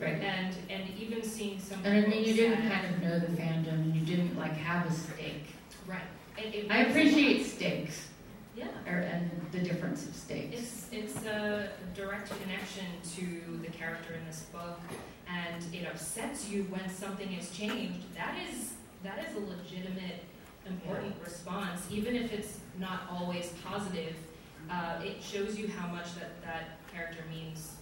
Right. And, and even seeing some And I mean, you didn't kind of know the fandom, and you didn't like have a stake. Right. I appreciate stakes, Yeah. or, and the difference of stakes. It's it's a direct connection to the character in this book, and it upsets you when something is changed. That is that is a legitimate, important response, even if it's not always positive. Uh, it shows you how much that that character means to the world.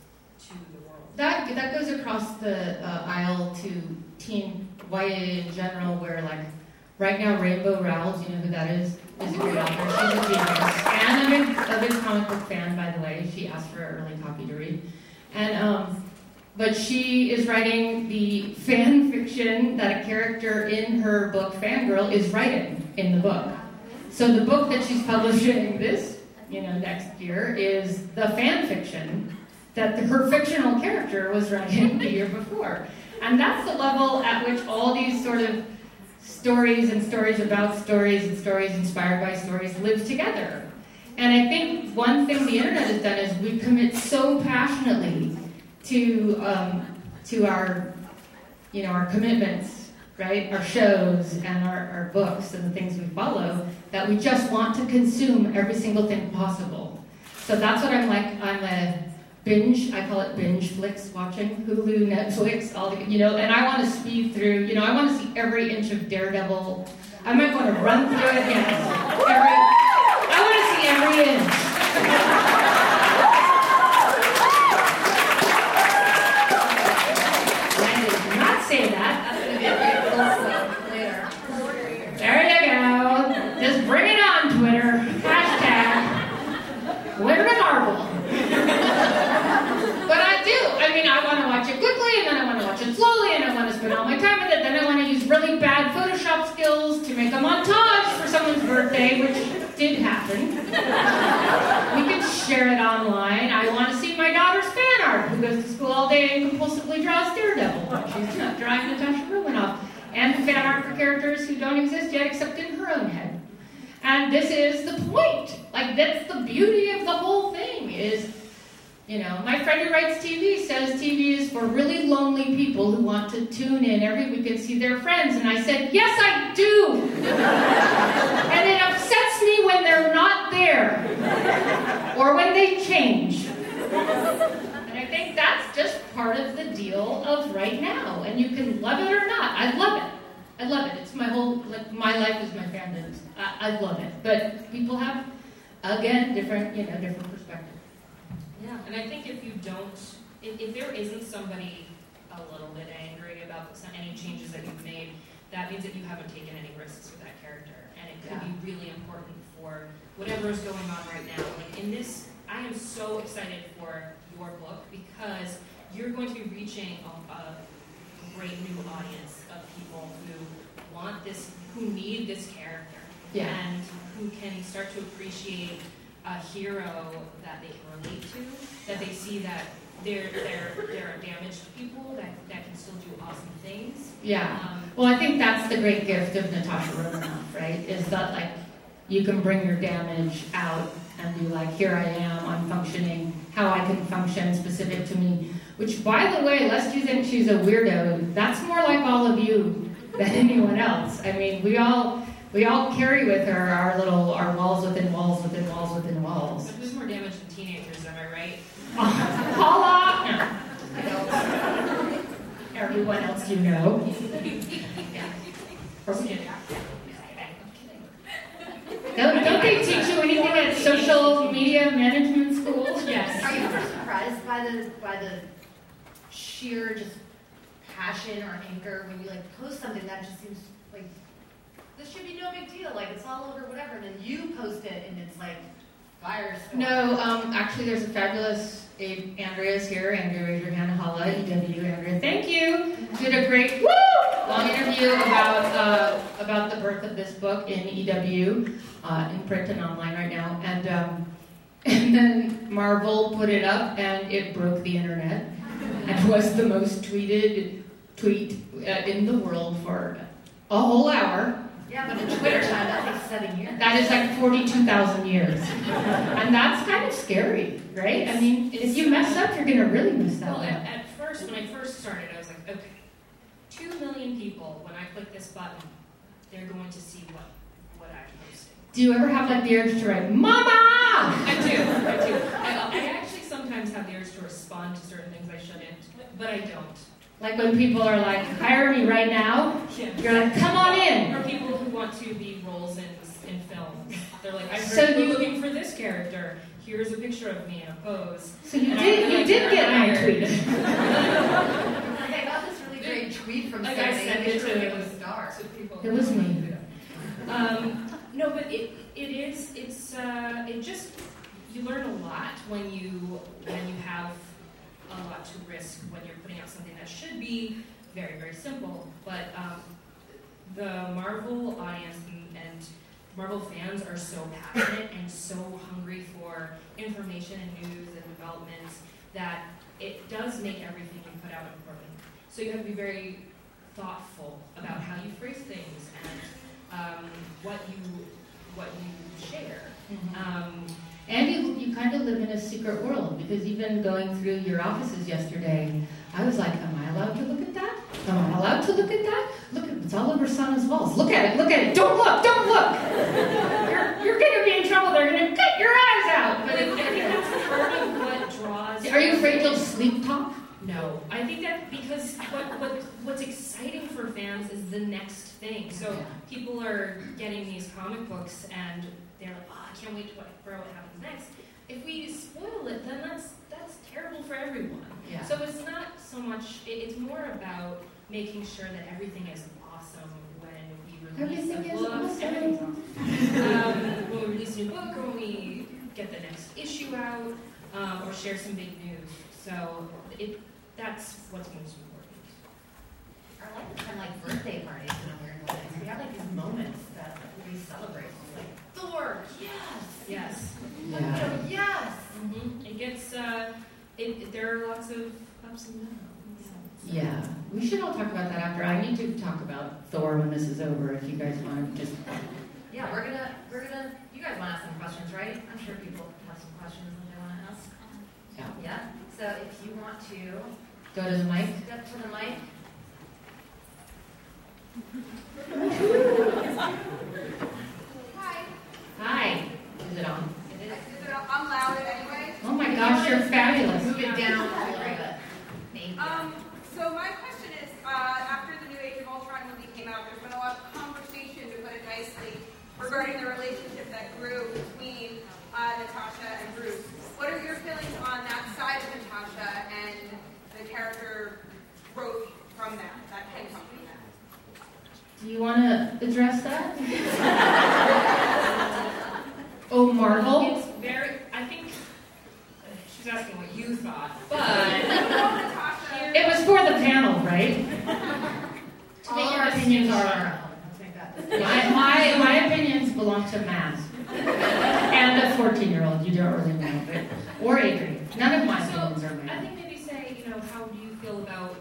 That that goes across the uh, aisle to teen YA in general, where like right now Rainbow Rowell, you know who that is, is a great author. She's a genius, and I'm a big, a big comic book fan, by the way. She asked for an early copy to read, and um, but she is writing the fan fiction that a character in her book Fangirl is writing in the book. So the book that she's publishing this, you know, next year is the fan fiction that the, her fictional character was writing the year before. And that's the level at which all these sort of stories and stories about stories and stories inspired by stories live together. And I think one thing the internet has done is we commit so passionately to um, to our you know our commitments, right? Our shows and our, our books and the things we follow that we just want to consume every single thing possible. So that's what I'm like. I'm a binge. I call it binge flicks watching Hulu, Netflix, all the you know. And I want to speed through. You know, I want to see every inch of Daredevil. I might want to run through it. Yes, every. I want to see every inch. I did not say that. That's gonna be a big also later. There you go. Just bring it on, Twitter. Hashtag Women of Marvel. but I do. I mean, I want to watch it quickly, and then I want to watch it slowly, and I want to spend all my time with it. Then I want to use really bad Photoshop skills to make a montage for someone's birthday, which did happen. We could share it online. I want to see my daughter's fan art, who goes to school all day and compulsively draws Daredevil she's not drawing Natasha Romanoff, and fan art for characters who don't exist yet except in her own head. And this is the point. Like that's the beauty of the whole thing is, you know, my friend who writes TV says TV is for really lonely people who want to tune in every week and see their friends. And I said, yes, I do. and it upsets me when they're not there or when they change. And I think that's just part of the deal of right now. And you can love it or not. I love it. I love it. It's my whole, like, my life is my fandom. I, I love it. But people have, again, different, you know, different. Yeah, and I think if you don't, if, if there isn't somebody a little bit angry about some, any changes that you've made, that means that you haven't taken any risks with that character, and it could be really important for whatever is going on right now. Like in this, I am so excited for your book because you're going to be reaching a, a great new audience of people who want this, who need this character, Yeah. and who can start to appreciate a hero that they can relate to, that they see that they're, they're, they're damaged people that, that can still do awesome things. Yeah. Um, Well, I think that's the great gift of Natasha Romanoff, right? Is that like you can bring your damage out and be like, here I am, I'm functioning, how I can function specific to me. Which, by the way, lest you think she's a weirdo, that's more like all of you than anyone else. I mean, we all we all carry with her our little our walls within walls within walls within walls. but who's more damaged than teenagers, am I right? Paula, everyone else you know. Or we- Don't, don't they teach you anything at social media management school? Yes. Are you ever surprised by the by the sheer just passion or anger when you like post something that just seems like this should be no big deal, like it's all over whatever, and then you post it and it's like firestorm. No, um, actually, there's a fabulous Abe Andrea's here. Andrea, raise your hand. Holla, EW Andrea. Thank you. Did a great woo long interview about uh, about the birth of this book in EW, uh, in print and online right now. And um, And then Marvel put it up and it broke the internet and was the most tweeted tweet uh, in the world for a whole hour. Yeah, but in Twitter time, that takes seven years. That is like 42,000 years. And that's kind of scary, right? I mean, if you mess up, you're going to really mess that Well, up. at, at first, when I first started, I was like, okay, two million people, when I click this button, they're going to see what, what I'm posting. Do you ever have like the urge to write, Mama? I do, I do. I, I actually sometimes have the urge to respond to certain things I shouldn't, but I don't. Like when people are like, hire me right now, Yeah. you're like, come on in. Or people who want to be roles in, in films. They're like, I'm So you're looking for this character. Here's a picture of me in a pose. So you And did, you like, did get my tweet. Like, I got this really great tweet from Like, somebody. I sent it sure to- we star. to people. It was me. Um, no, but it, it is, it's, uh, it just, you learn a lot when you, when you have a lot to risk when you're putting out something that should be very, very simple. But um, the Marvel audience and, and Marvel fans are so passionate and so hungry for information and news and developments that it does make everything you put out important. So you have to be very thoughtful about how you phrase things and um, what you what you share. Um, And you, you kind of live in a secret world because even going through your offices yesterday, I was like, am I allowed to look at that? Am I allowed to look at that? Look, at it's all over Sana's walls. Look at it, look at it. Don't look, don't look. You're, you're going to be in trouble. They're going to cut your eyes out. but I think that's part of what draws. Are you afraid you'll sleep talk? No, I think that because what, what what's exciting for fans is the next thing. So people are getting these comic books and they're like, oh, I can't wait to what, for what happens next. If we spoil it, then that's that's terrible for everyone. Yeah. So it's not so much. It, it's more about making sure that everything is awesome when we release Everything a book. awesome. Awesome. um, when we release a new book, or when we get the next issue out, um, or share some big news. So it that's what's most important. Our life is kind of like birthday parties in a weird way. We have like these moments that we celebrate. It's like, Thor, yes! Yes. Yeah. Thor, yes! hmm It gets. Uh, it, there are lots of ups and downs. Yeah. We should all talk about that after. I need to talk about Thor when this is over if you guys want to just. Yeah, we're gonna, we're gonna, you guys wanna ask some questions, right? I'm sure people have some questions that they wanna ask. Yeah. Yeah, so if you want to Go to the mic. step to the mic. Hi. Is it on? It is. Is it, I'm loud anyway. Oh my gosh, you're fabulous. Move it down a little bit. Thank you. Um, so my question is, uh, after the new Age of Ultron movie came out, there's been a lot of conversation, to put it nicely, regarding the relationship that grew between uh, Natasha and Bruce. What are your feelings on that side of Natasha and the character growth from that, that can come from that? Do you want to address that? oh, Marvel? It's very. I think she's asking what you thought, but It was for the panel, right? All make our opinions are our own. Let's make that. My, my, my opinions belong to Matt. And a 14 year old, you don't really know, but, or Adrian. None of my so opinions are mine. I think maybe say you know how do you feel about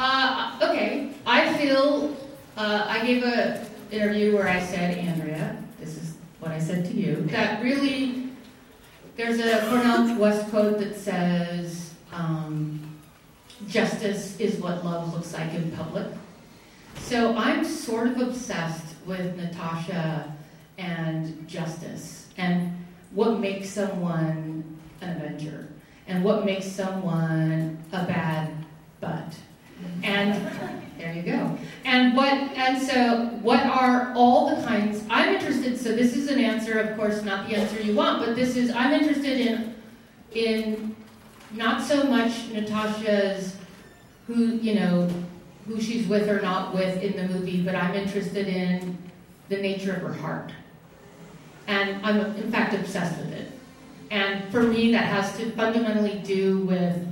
Uh, okay, I feel, uh, I gave a interview where I said, Andrea, this is what I said to you, that really, there's a Cornel West quote that says, um, justice is what love looks like in public. So I'm sort of obsessed with Natasha and justice and what makes someone an Avenger and what makes someone a bad butt. And there you go. And what and so what are all the kinds I'm interested so this is an answer, of course, not the answer you want, but this is I'm interested in in not so much Natasha's who, you know, who she's with or not with in the movie, but I'm interested in the nature of her heart. And I'm in fact obsessed with it. And for me that has to fundamentally do with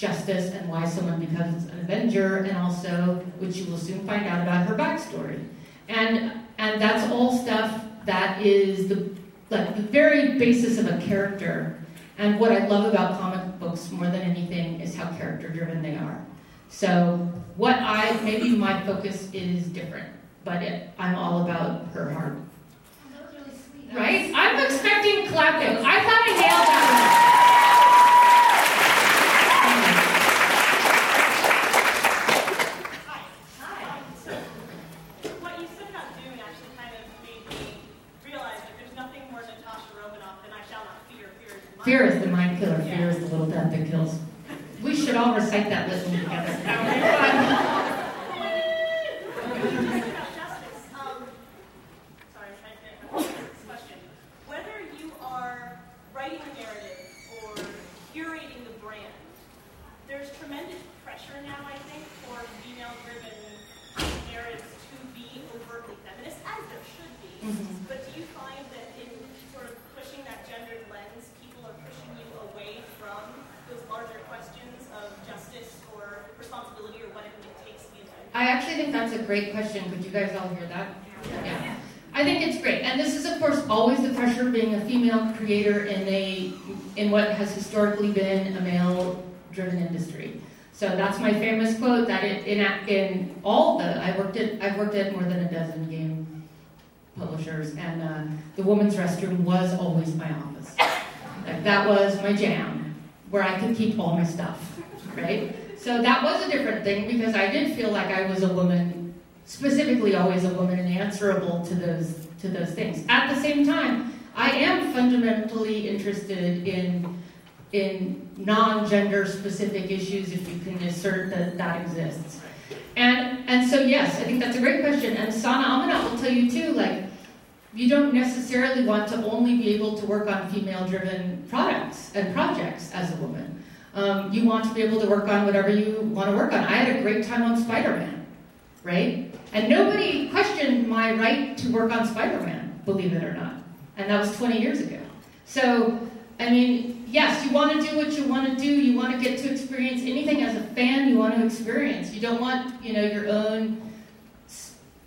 justice and why someone becomes an Avenger, and also, which you will soon find out about her backstory. And and that's all stuff that is the like the very basis of a character. And what I love about comic books more than anything is how character driven they are. So what I maybe my focus is different, but it, I'm all about her heart. That was really sweet. Right? I'm expecting clapping. I thought I nailed that fear. Is is the mind killer. Fear is the little death that kills. We should all recite that litany together. When you said about justice, um, sorry, I'm trying to get this question. Whether you are writing a narrative or curating the brand, there's tremendous pressure now, I think, for female-driven narratives to be overtly feminist, as there should be. Mhm. But do you find that in sort of pushing that gendered lens, people are pushing you away from those larger questions of justice or responsibility or whatever it takes to be a feminist? I actually think that's a great question. Could you guys all hear that? Yeah. I think it's great. And this is of course always the pressure of being a female creator in a in what has historically been a male driven industry. So that's my famous quote that in, in in all the I worked at I've worked at more than a dozen game publishers and uh, the woman's restroom was always my office. Like that was my jam where I could keep all my stuff, right? So that was a different thing because I did feel like I was a woman, specifically always a woman, and answerable to those to those things. At the same time, I am fundamentally interested in in non-gender specific issues if you can assert that that exists. And and so yes, I think that's a great question. And Sana Amanat will tell you too, like you don't necessarily want to only be able to work on female-driven products and projects as a woman. Um, you want to be able to work on whatever you want to work on. I had a great time on Spider-Man, right? And nobody questioned my right to work on Spider-Man, believe it or not. And that was 20 years ago. So, I mean, yes, you want to do what you want to do. You want to get to experience anything as a fan you want to experience. You don't want, you know, your own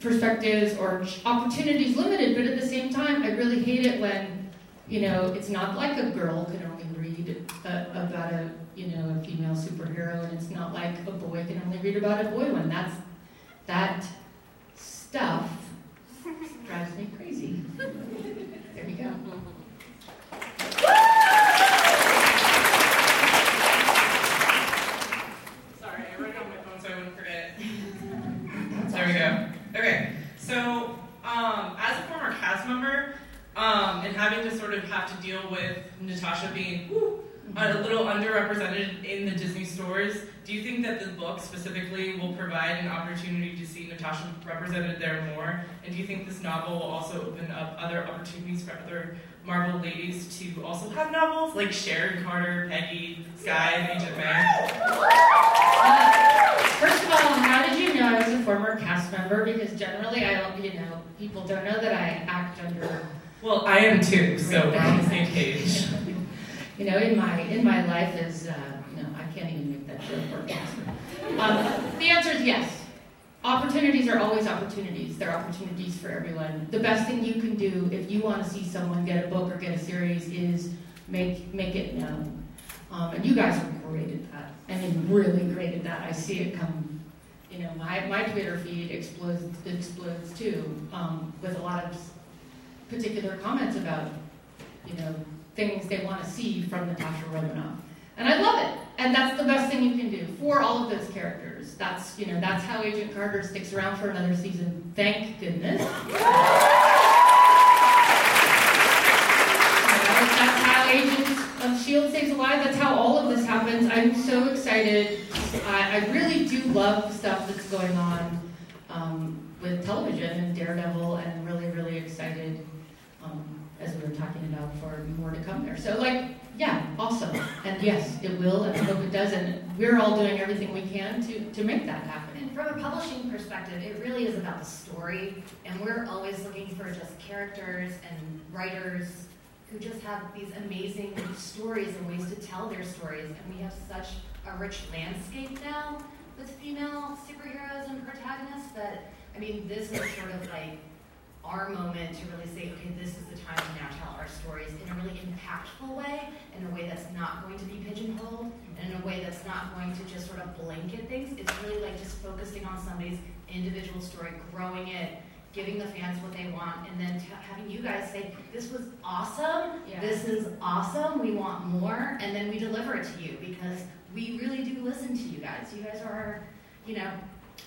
perspectives or opportunities limited, but at the same time, I really hate it when, you know, it's not like a girl can only read uh, about a, you know, a female superhero, and it's not like a boy can only read about a boy one. That's that stuff drives me crazy. There you go. Sorry, I wrote on my phone so I wouldn't forget. There we go. Okay, so um, as a former cast member, um, and having to sort of have to deal with Natasha being a little underrepresented in the Disney stores, do you think that the book specifically will provide an opportunity to see Natasha represented there more? And do you think this novel will also open up other opportunities for other Marvel ladies to also have novels, like Sharon Carter, Peggy, Skye, and Agent May? Uh, first of all, how did you know I was a former cast member? Because generally, I don't, you know, people don't know that I act under. Well, I am too, so we're on the same page. You know, in my in my life is uh, no, I can't even make that joke or cast. Um, the answer is yes. Opportunities are always opportunities. They're opportunities for everyone. The best thing you can do if you want to see someone get a book or get a series is make make it known. Um, and you guys are great at that. I mean, really great at that. I see it come. You know, my, my Twitter feed explodes explodes too um, with a lot of particular comments about you know things they want to see from Natasha Romanoff. And I love it. And that's the best thing you can do for all of those characters. That's you know that's how Agent Carter sticks around for another season. Thank goodness. That's how Agents of Shield stays alive. That's how all of this happens. I'm so excited. I, I really do love the stuff that's going on um, with television and Daredevil, and I'm really, really excited um, as we were talking about for more to come there. So, like, yeah, awesome. And yes, it will, and I hope it does. And we're all doing everything we can to, to make that happen. And from a publishing perspective, it really is about the story, and we're always looking for just characters and writers who just have these amazing stories and ways to tell their stories. And we have such a rich landscape now with female superheroes and protagonists that, I mean, this is sort of like our moment to really say, okay, this is the time to now tell our stories in a really impactful way, in a way that's not going to be pigeonholed, and in a way that's not going to just sort of blanket things. It's really like just focusing on somebody's individual story, growing it, giving the fans what they want, and then t- having you guys say, "This was awesome. Yeah. This is awesome. We want more," and then we deliver it to you because we really do listen to you guys. You guys are you know,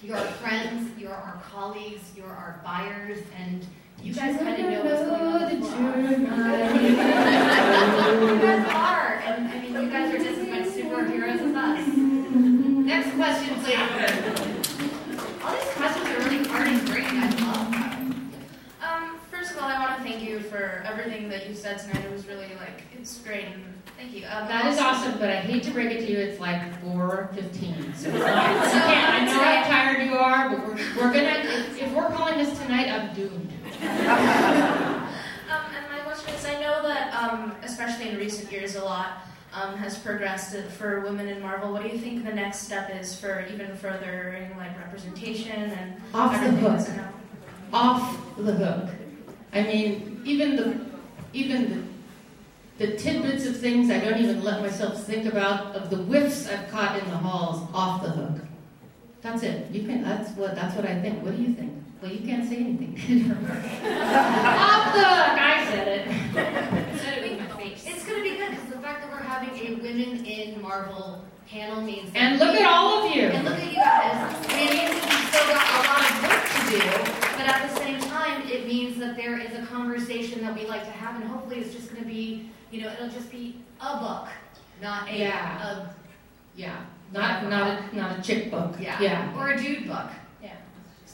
you're our friends, you're our colleagues, you're our buyers, and you guys kind of know what's going on. the floor. you guys are, and I mean, you guys are just as much superheroes as us. Next question, please. All these questions are really hard and great. I love them. Um, first of all, I want to thank you for everything that you said tonight. It was really like it's great, and thank you. Um, That is awesome, but I hate to break it to you, it's like four fifteen. So it's not- I know how tired you are, but we're, we're gonna, if, if we're calling this tonight, I'm doomed. Um, and my question is, I know that, um, especially in recent years, a lot um, has progressed for women in Marvel. What do you think the next step is for even furthering like representation and Off the hook. Off the hook. I mean, even the, even the, the tidbits of things I don't even let myself think about, of the whiffs I've caught in the halls, off the hook. That's it. You can, that's what, that's what I think. What do you think? Well, you can't say anything. off the hook! I said it. Said it with my face. It's going to be good because the fact that we're having a Women in Marvel panel means. And look at all of you. And look at you guys. I mean, it means we've still got a lot of work to do, but at the same time, it means that there is a conversation that we like to have, and hopefully it's just going to be, you know, it'll just be a book, not a, Yeah. a Yeah. Not, not, a, not a chick book. yeah, Yeah. or a dude book.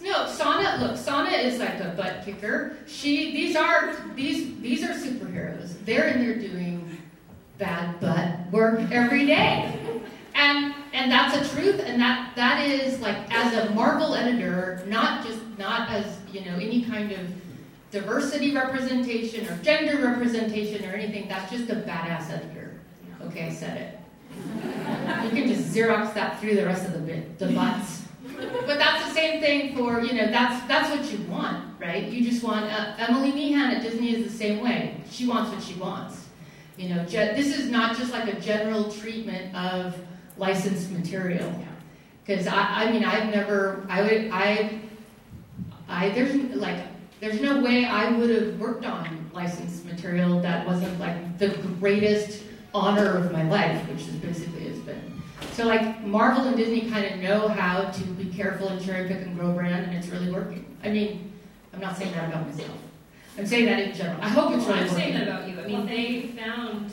No, Sana. Look, Sana is like a butt kicker. She. These are these these are superheroes. They're in there doing bad butt work every day, and and that's a truth. And that that is like as a Marvel editor, not just not as you know any kind of diversity representation or gender representation or anything. That's just a badass editor. Okay, I said it. You can just Xerox that through the rest of the bit, the butts. But that's the same thing for, you know, that's that's what you want, right? You just want, uh, Emily Meehan at Disney is the same way. She wants what she wants. You know, ge- this is not just like a general treatment of licensed material. Because I, I mean, I've never, I would, I, I, there's like, there's no way I would have worked on licensed material that wasn't like the greatest honor of my life, which is basically has been. So like Marvel and Disney kind of know how to be careful and cherry pick and grow brand, and it's really working. I mean, I'm not saying that about myself. I'm saying that in general. I hope it's Well, really I'm saying that about you. I mean, they found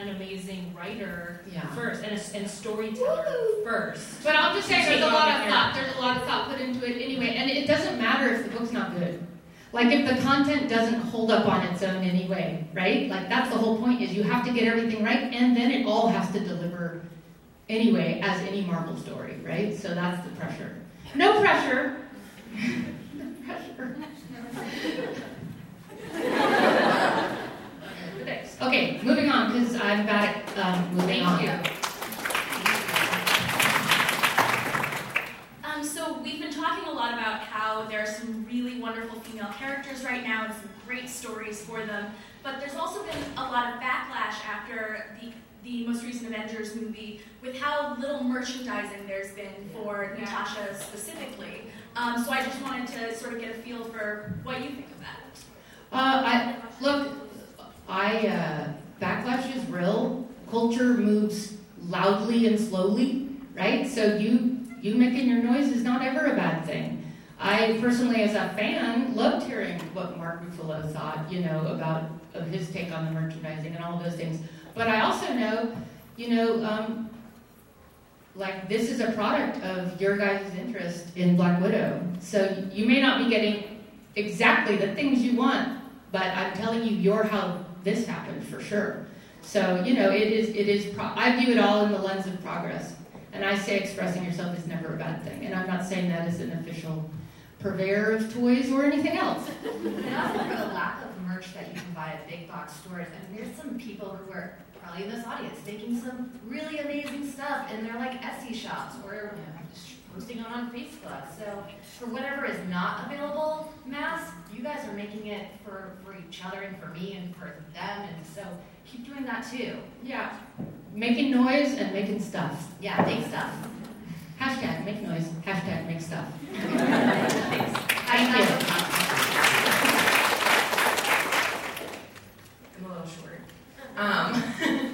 an amazing writer Yeah. first and a, and a storyteller first. But I'm just saying, there's a lot of your- thought. There's a lot of thought put into it anyway, and it doesn't matter if the book's not good. Like if the content doesn't hold up on its own anyway, right? Like that's the whole point is you have to get everything right, and then it all has to deliver anyway, as any Marvel story, right? So that's the pressure. No pressure. no pressure. Thanks. Okay, moving on because I'm bad at um, moving on. Thank you. Um, so we've been talking a lot about how there are some really wonderful female characters right now and some great stories for them, but there's also been a lot of backlash after the the most recent Avengers movie with how little merchandising there's been for Natasha specifically. Um, so I just wanted to sort of get a feel for what you think of that. Uh, I look. I uh, backlash is real. Culture moves loudly and slowly, right? So you you making your noise is not ever a bad thing. I personally, as a fan, loved hearing what Mark Ruffalo thought, you know, about of his take on the merchandising and all those things. But I also know, you know, um, like this is a product of your guys' interest in Black Widow. So you may not be getting exactly the things you want, but I'm telling you, you're how this happened for sure. So you know, it is. It is. Pro- I view it all in the lens of progress, and I say expressing yourself is never a bad thing. And I'm not saying that as an official purveyor of toys or anything else. And also for the lack of merch that you can buy at big box stores. I mean, there's some people who are probably in this audience making some really amazing stuff in their like Etsy shops or posting it on Facebook. So for whatever is not available, mass, you guys are making it for, for each other and for me and for them. And so keep doing that too. Yeah. Making noise and making stuff. Yeah, make stuff. Hashtag make noise. Hashtag make stuff. Thanks. Thank you. I'm a little short. Um,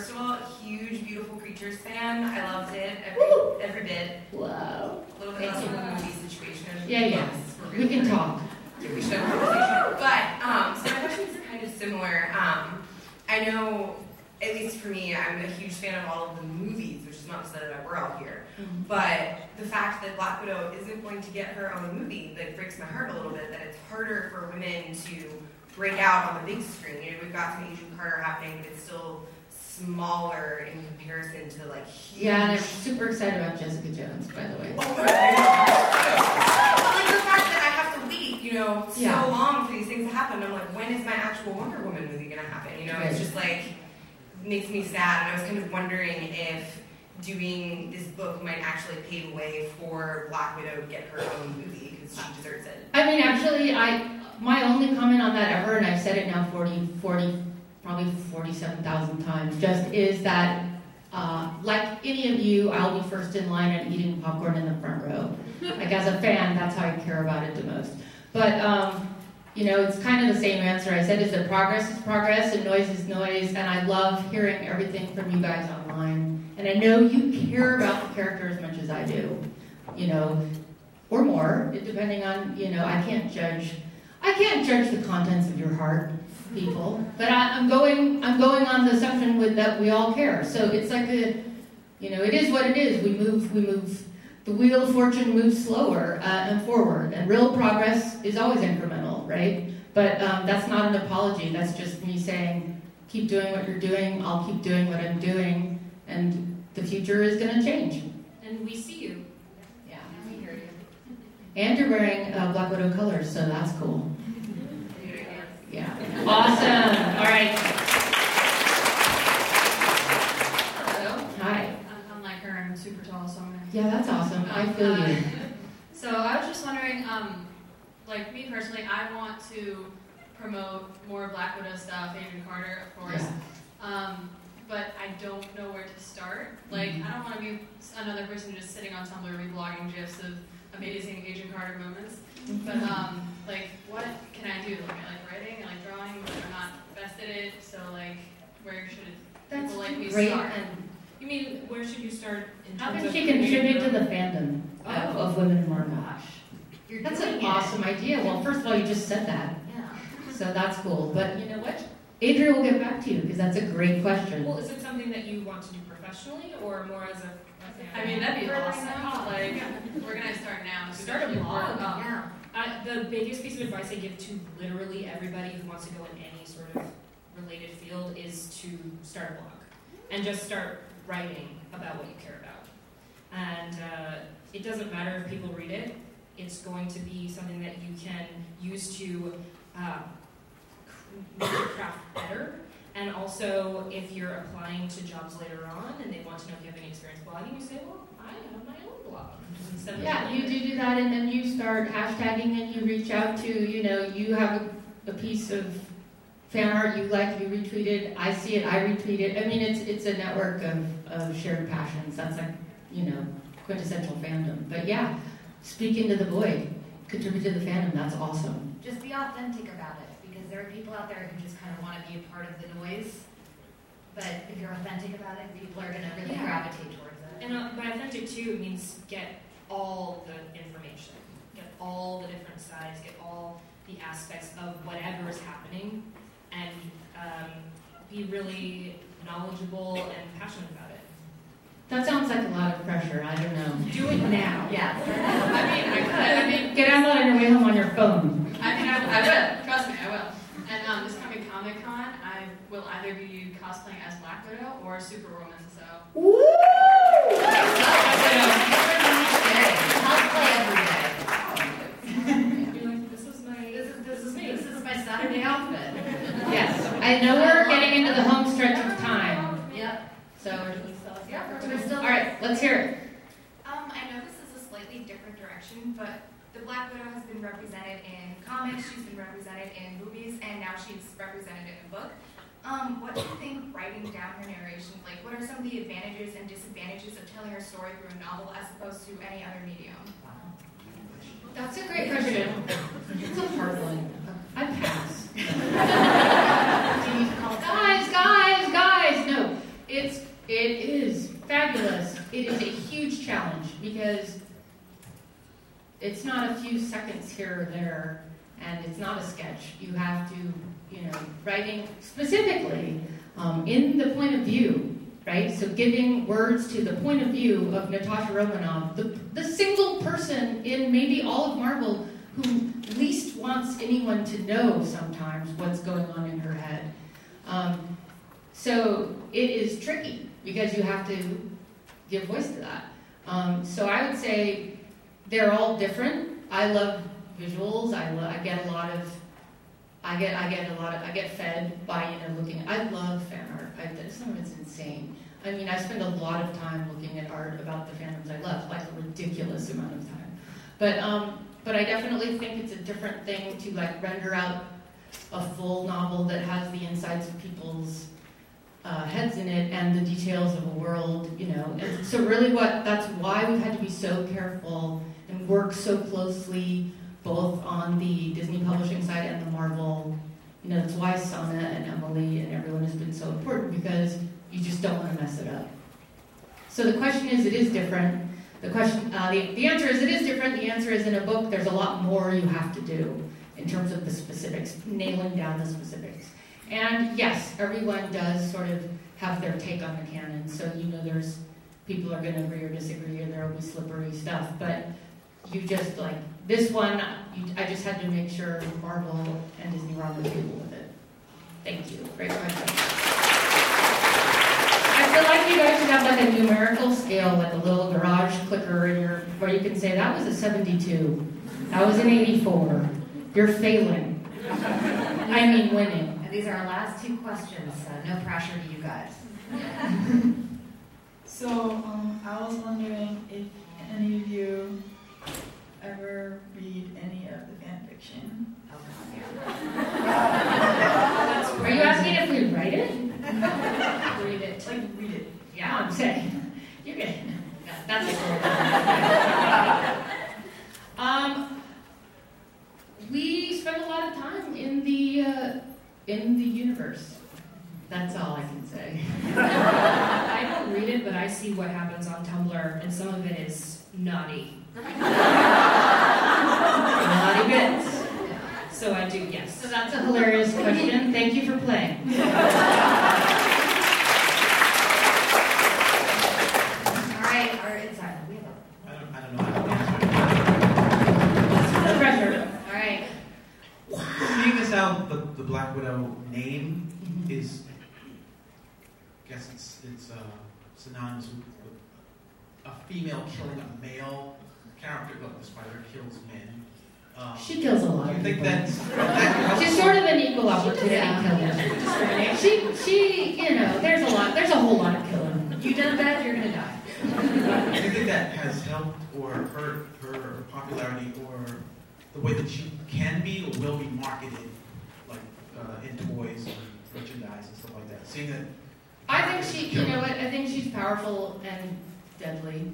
first of all, huge, beautiful creatures fan. I loved it every, every bit. Wow. A little bit less of a movie situation. Yeah, yeah. We can talk. We should have a conversation. But um, so my questions are kind of similar. Um, I know, at least for me, I'm a huge fan of all of the movies, which is not to say that we're all here. Mm-hmm. But the fact that Black Widow isn't going to get her own movie, that breaks my heart a little bit. That it's harder for women to break out on the big screen. You know, we've got some Agent Carter happening, but it's still smaller in comparison to like huge. Yeah, and I'm super excited about Jessica Jones, by the way. Oh God. like the fact that I have to wait, you know, so Yeah. long for these things to happen. I'm like, when is my actual Wonder Woman movie gonna happen? You know, it's just like makes me sad. And I was kind of wondering if doing this book might actually pave the way for Black Widow to get her own movie because she deserves it. I mean, actually, I my only comment on that ever, and I've said it now 40, 40 probably 47,000 times, just is that, uh, like any of you, I'll be first in line and eating popcorn in the front row. Like, as a fan, that's how I care about it the most. But, um, you know, it's kind of the same answer I said, is that progress is progress and noise is noise, and I love hearing everything from you guys online. And I know you care about the character as much as I do, you know, or more, depending on, you know, I can't judge, I can't judge the contents of your heart, people, but I, I'm going, I'm going on the assumption with that we all care. So it's like a, you know, it is what it is. We move, we move. The wheel of fortune moves slower uh, and forward, and real progress is always incremental, right? But um, that's not an apology. That's just me saying, keep doing what you're doing. I'll keep doing what I'm doing, and the future is going to change. And we see you. Yeah, And we hear you. And you're wearing uh, Black Widow colors, so that's cool. Yeah. Awesome. All right. Hello. Hi. I'm, I'm like her. I'm super tall, so I'm gonna. Yeah, that's awesome. I feel you. So I was just wondering, um, like me personally, I want to promote more Black Widow stuff, Agent Carter, of course. Yeah. Um, but I don't know where to start. Like, I don't want to be another person just sitting on Tumblr reblogging gifs of amazing Agent Carter moments. But um, like, what can I do? Like, I like writing, I like drawing, but I'm not best at it. So like, where should That's people like me great. start? You mean where should you start in How terms can of she contribute to the fandom of, of Women in Marvel? You're That's an it. awesome idea. Well, first of all, you just said that, Yeah. so that's cool. But You know what? Adrian will get back to you because that's a great question. Well, is it something that you want to do professionally or more as a? A I mean, that'd be fan? awesome. Like, we're gonna start now. Start a blog. work. Yeah. Uh, the biggest piece of advice I give to literally everybody who wants to go in any sort of related field is to start a blog and just start writing about what you care about. And uh, it doesn't matter if people read it, it's going to be something that you can use to uh, make your craft better. And also, if you're applying to jobs later on and they want to know if you have any experience blogging, you say, well, I have my own blog. Instead Yeah, you do do that, and then you start hashtagging and you reach out to, you know, you have a, a piece of fan art you like, you retweet it, I see it, I retweet it. I mean, it's it's a network of, of shared passions. That's like, you know, quintessential fandom. But yeah, speak into the void, contribute to the fandom. That's awesome. Just be authentic about it because there are people out there who just kind of want to be a part of the noise. But if you're authentic about it, people are going to really Yeah. gravitate towards it. And uh, by authentic too means get all the information, get all the different sides, get all the aspects of whatever is happening, and um, be really knowledgeable and passionate about it. That sounds like a lot of pressure. I don't know. Do it now. Yeah. I mean, I could. I mean, Get out on your way home on your phone. I mean, I, I will. Trust me, I will. And um, this coming Comic Con, I will either be cosplaying as Black Widow or Superwoman. So. Woo! I'll play every day. Be like, this is my, This is, this is me. This is my Saturday outfit. Yes, I know we're getting into the home stretch of time. Yep. So, Yeah, all right, let's hear it. Um, I know this is a slightly different direction, but the Black Widow has been represented in comics, she's been represented in movies, and now she's represented in a book. Um, what do you think writing down her narration, like what are some of the advantages and disadvantages of telling her story through a novel as opposed to any other medium? That's a great question. It's a hard one. I pass. guys, guys, guys, no. It's it is fabulous. It is a huge challenge because it's not a few seconds here or there, and it's not a sketch. You have to, you know, writing specifically um, in the point of view, right? So giving words to the point of view of Natasha Romanoff, the, the single person in maybe all of Marvel who least wants anyone to know sometimes what's going on in her head. Um, so it is tricky because you have to give voice to that. Um, so I would say they're all different. I love visuals. I, lo- I get a lot of, I get I get a lot of I get fed by you know looking. I love fan art. I, some of it's insane. I mean, I spend a lot of time looking at art about the fandoms I love, like a ridiculous amount of time. But um, but I definitely think it's a different thing to like render out a full novel that has the insides of people's uh, heads in it and the details of a world, you know. And so really, what that's why we've had to be so careful and work so closely both on the Disney publishing side and the Marvel. You know, that's why Sana and Emily and everyone has been so important because you just don't want to mess it up. So the question is, it is different. The question, uh, the, the answer is, it is different. The answer is, in a book, there's a lot more you have to do in terms of the specifics, nailing down the specifics. And yes, everyone does sort of have their take on the canon. So you know, there's people are going to agree or disagree, or there will be slippery stuff. But you just like this one, I just had to make sure Marvel and Disney were on the table with it. Thank you. Great question. I feel like you guys should have like a numerical scale, like a little garage clicker in your, where you can say that was a 72, that was an 84. You're failing. I mean winning. And these are our last two questions, so no pressure to you guys. so um, I was wondering if any of you ever read any of the fan fiction. Are you asking if we write it? read it. Like read it. Yeah, I'm saying. You get That's a Um, we spend a lot of time in the uh, in the universe. That's all I can say. I don't read it, but I see what happens on Tumblr, and some of it is naughty. Naughty bits. So I do, yes. So that's a hilarious question. Thank you for playing. All right, our insider. We have a I don't, I don't know how to answer the pressure. All right. Seeing as how the, the Black Widow name is, I guess it's it's uh, synonymous with, with a female killing a male character. Look, the spider kills men. Um, She kills a lot do you of think people. that's that She's sort of an equal opportunity killer. She, she, you know, there's a lot, there's a whole lot of killing. You done that, you're gonna die. Do you think that has helped or hurt her popularity or the way that she can be or will be marketed, like uh, in toys and merchandise and stuff like that? Seeing that. I think she, you know what, I think she's powerful and deadly.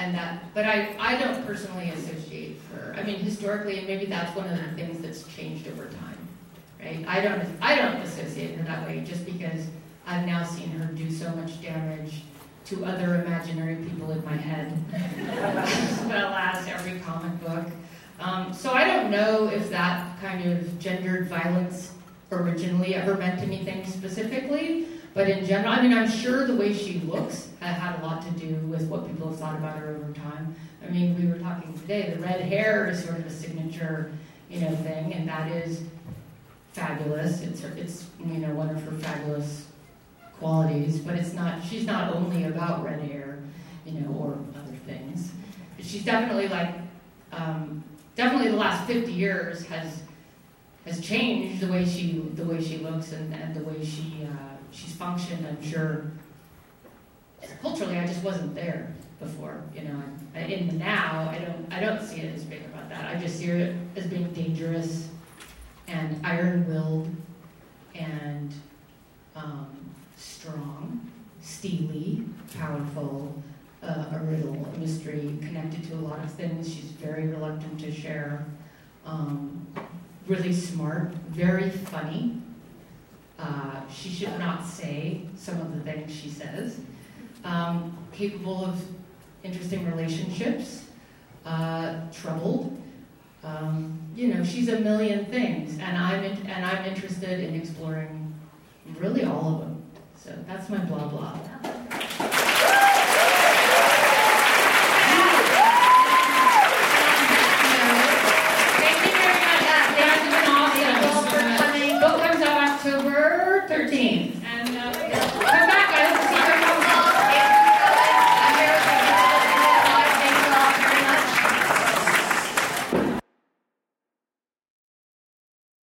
And that, but I, I don't personally associate her. I mean, historically, and maybe that's one of the things that's changed over time, right? I don't, I don't associate her that way just because I've now seen her do so much damage to other imaginary people in my head. well, as every comic book. Um, so I don't know if that kind of gendered violence originally ever meant anything specifically, but in general, I mean, I'm sure the way she looks had had a lot to do with what people have thought about her over time. I mean, we were talking today, the red hair is sort of a signature, you know, thing, and that is fabulous. It's, it's you know, one of her fabulous qualities, but it's not, she's not only about red hair, you know, or other things. She's definitely like, um, definitely the last 50 years has has changed the way she the way she looks and, and the way she uh, she's functioned. I'm sure culturally, I just wasn't there. before. You know, and now, I don't I don't see it as being about that. I just see it as being dangerous and iron-willed and um, strong, steely, powerful, uh, a riddle, a mystery, connected to a lot of things. She's very reluctant to share. Um, really smart, very funny. Uh, she should not say some of the things she says. Um, capable of interesting relationships, uh, troubled. Um, you know, she's a million things, and I'm in, and I'm interested in exploring really all of them. So that's my blah blah.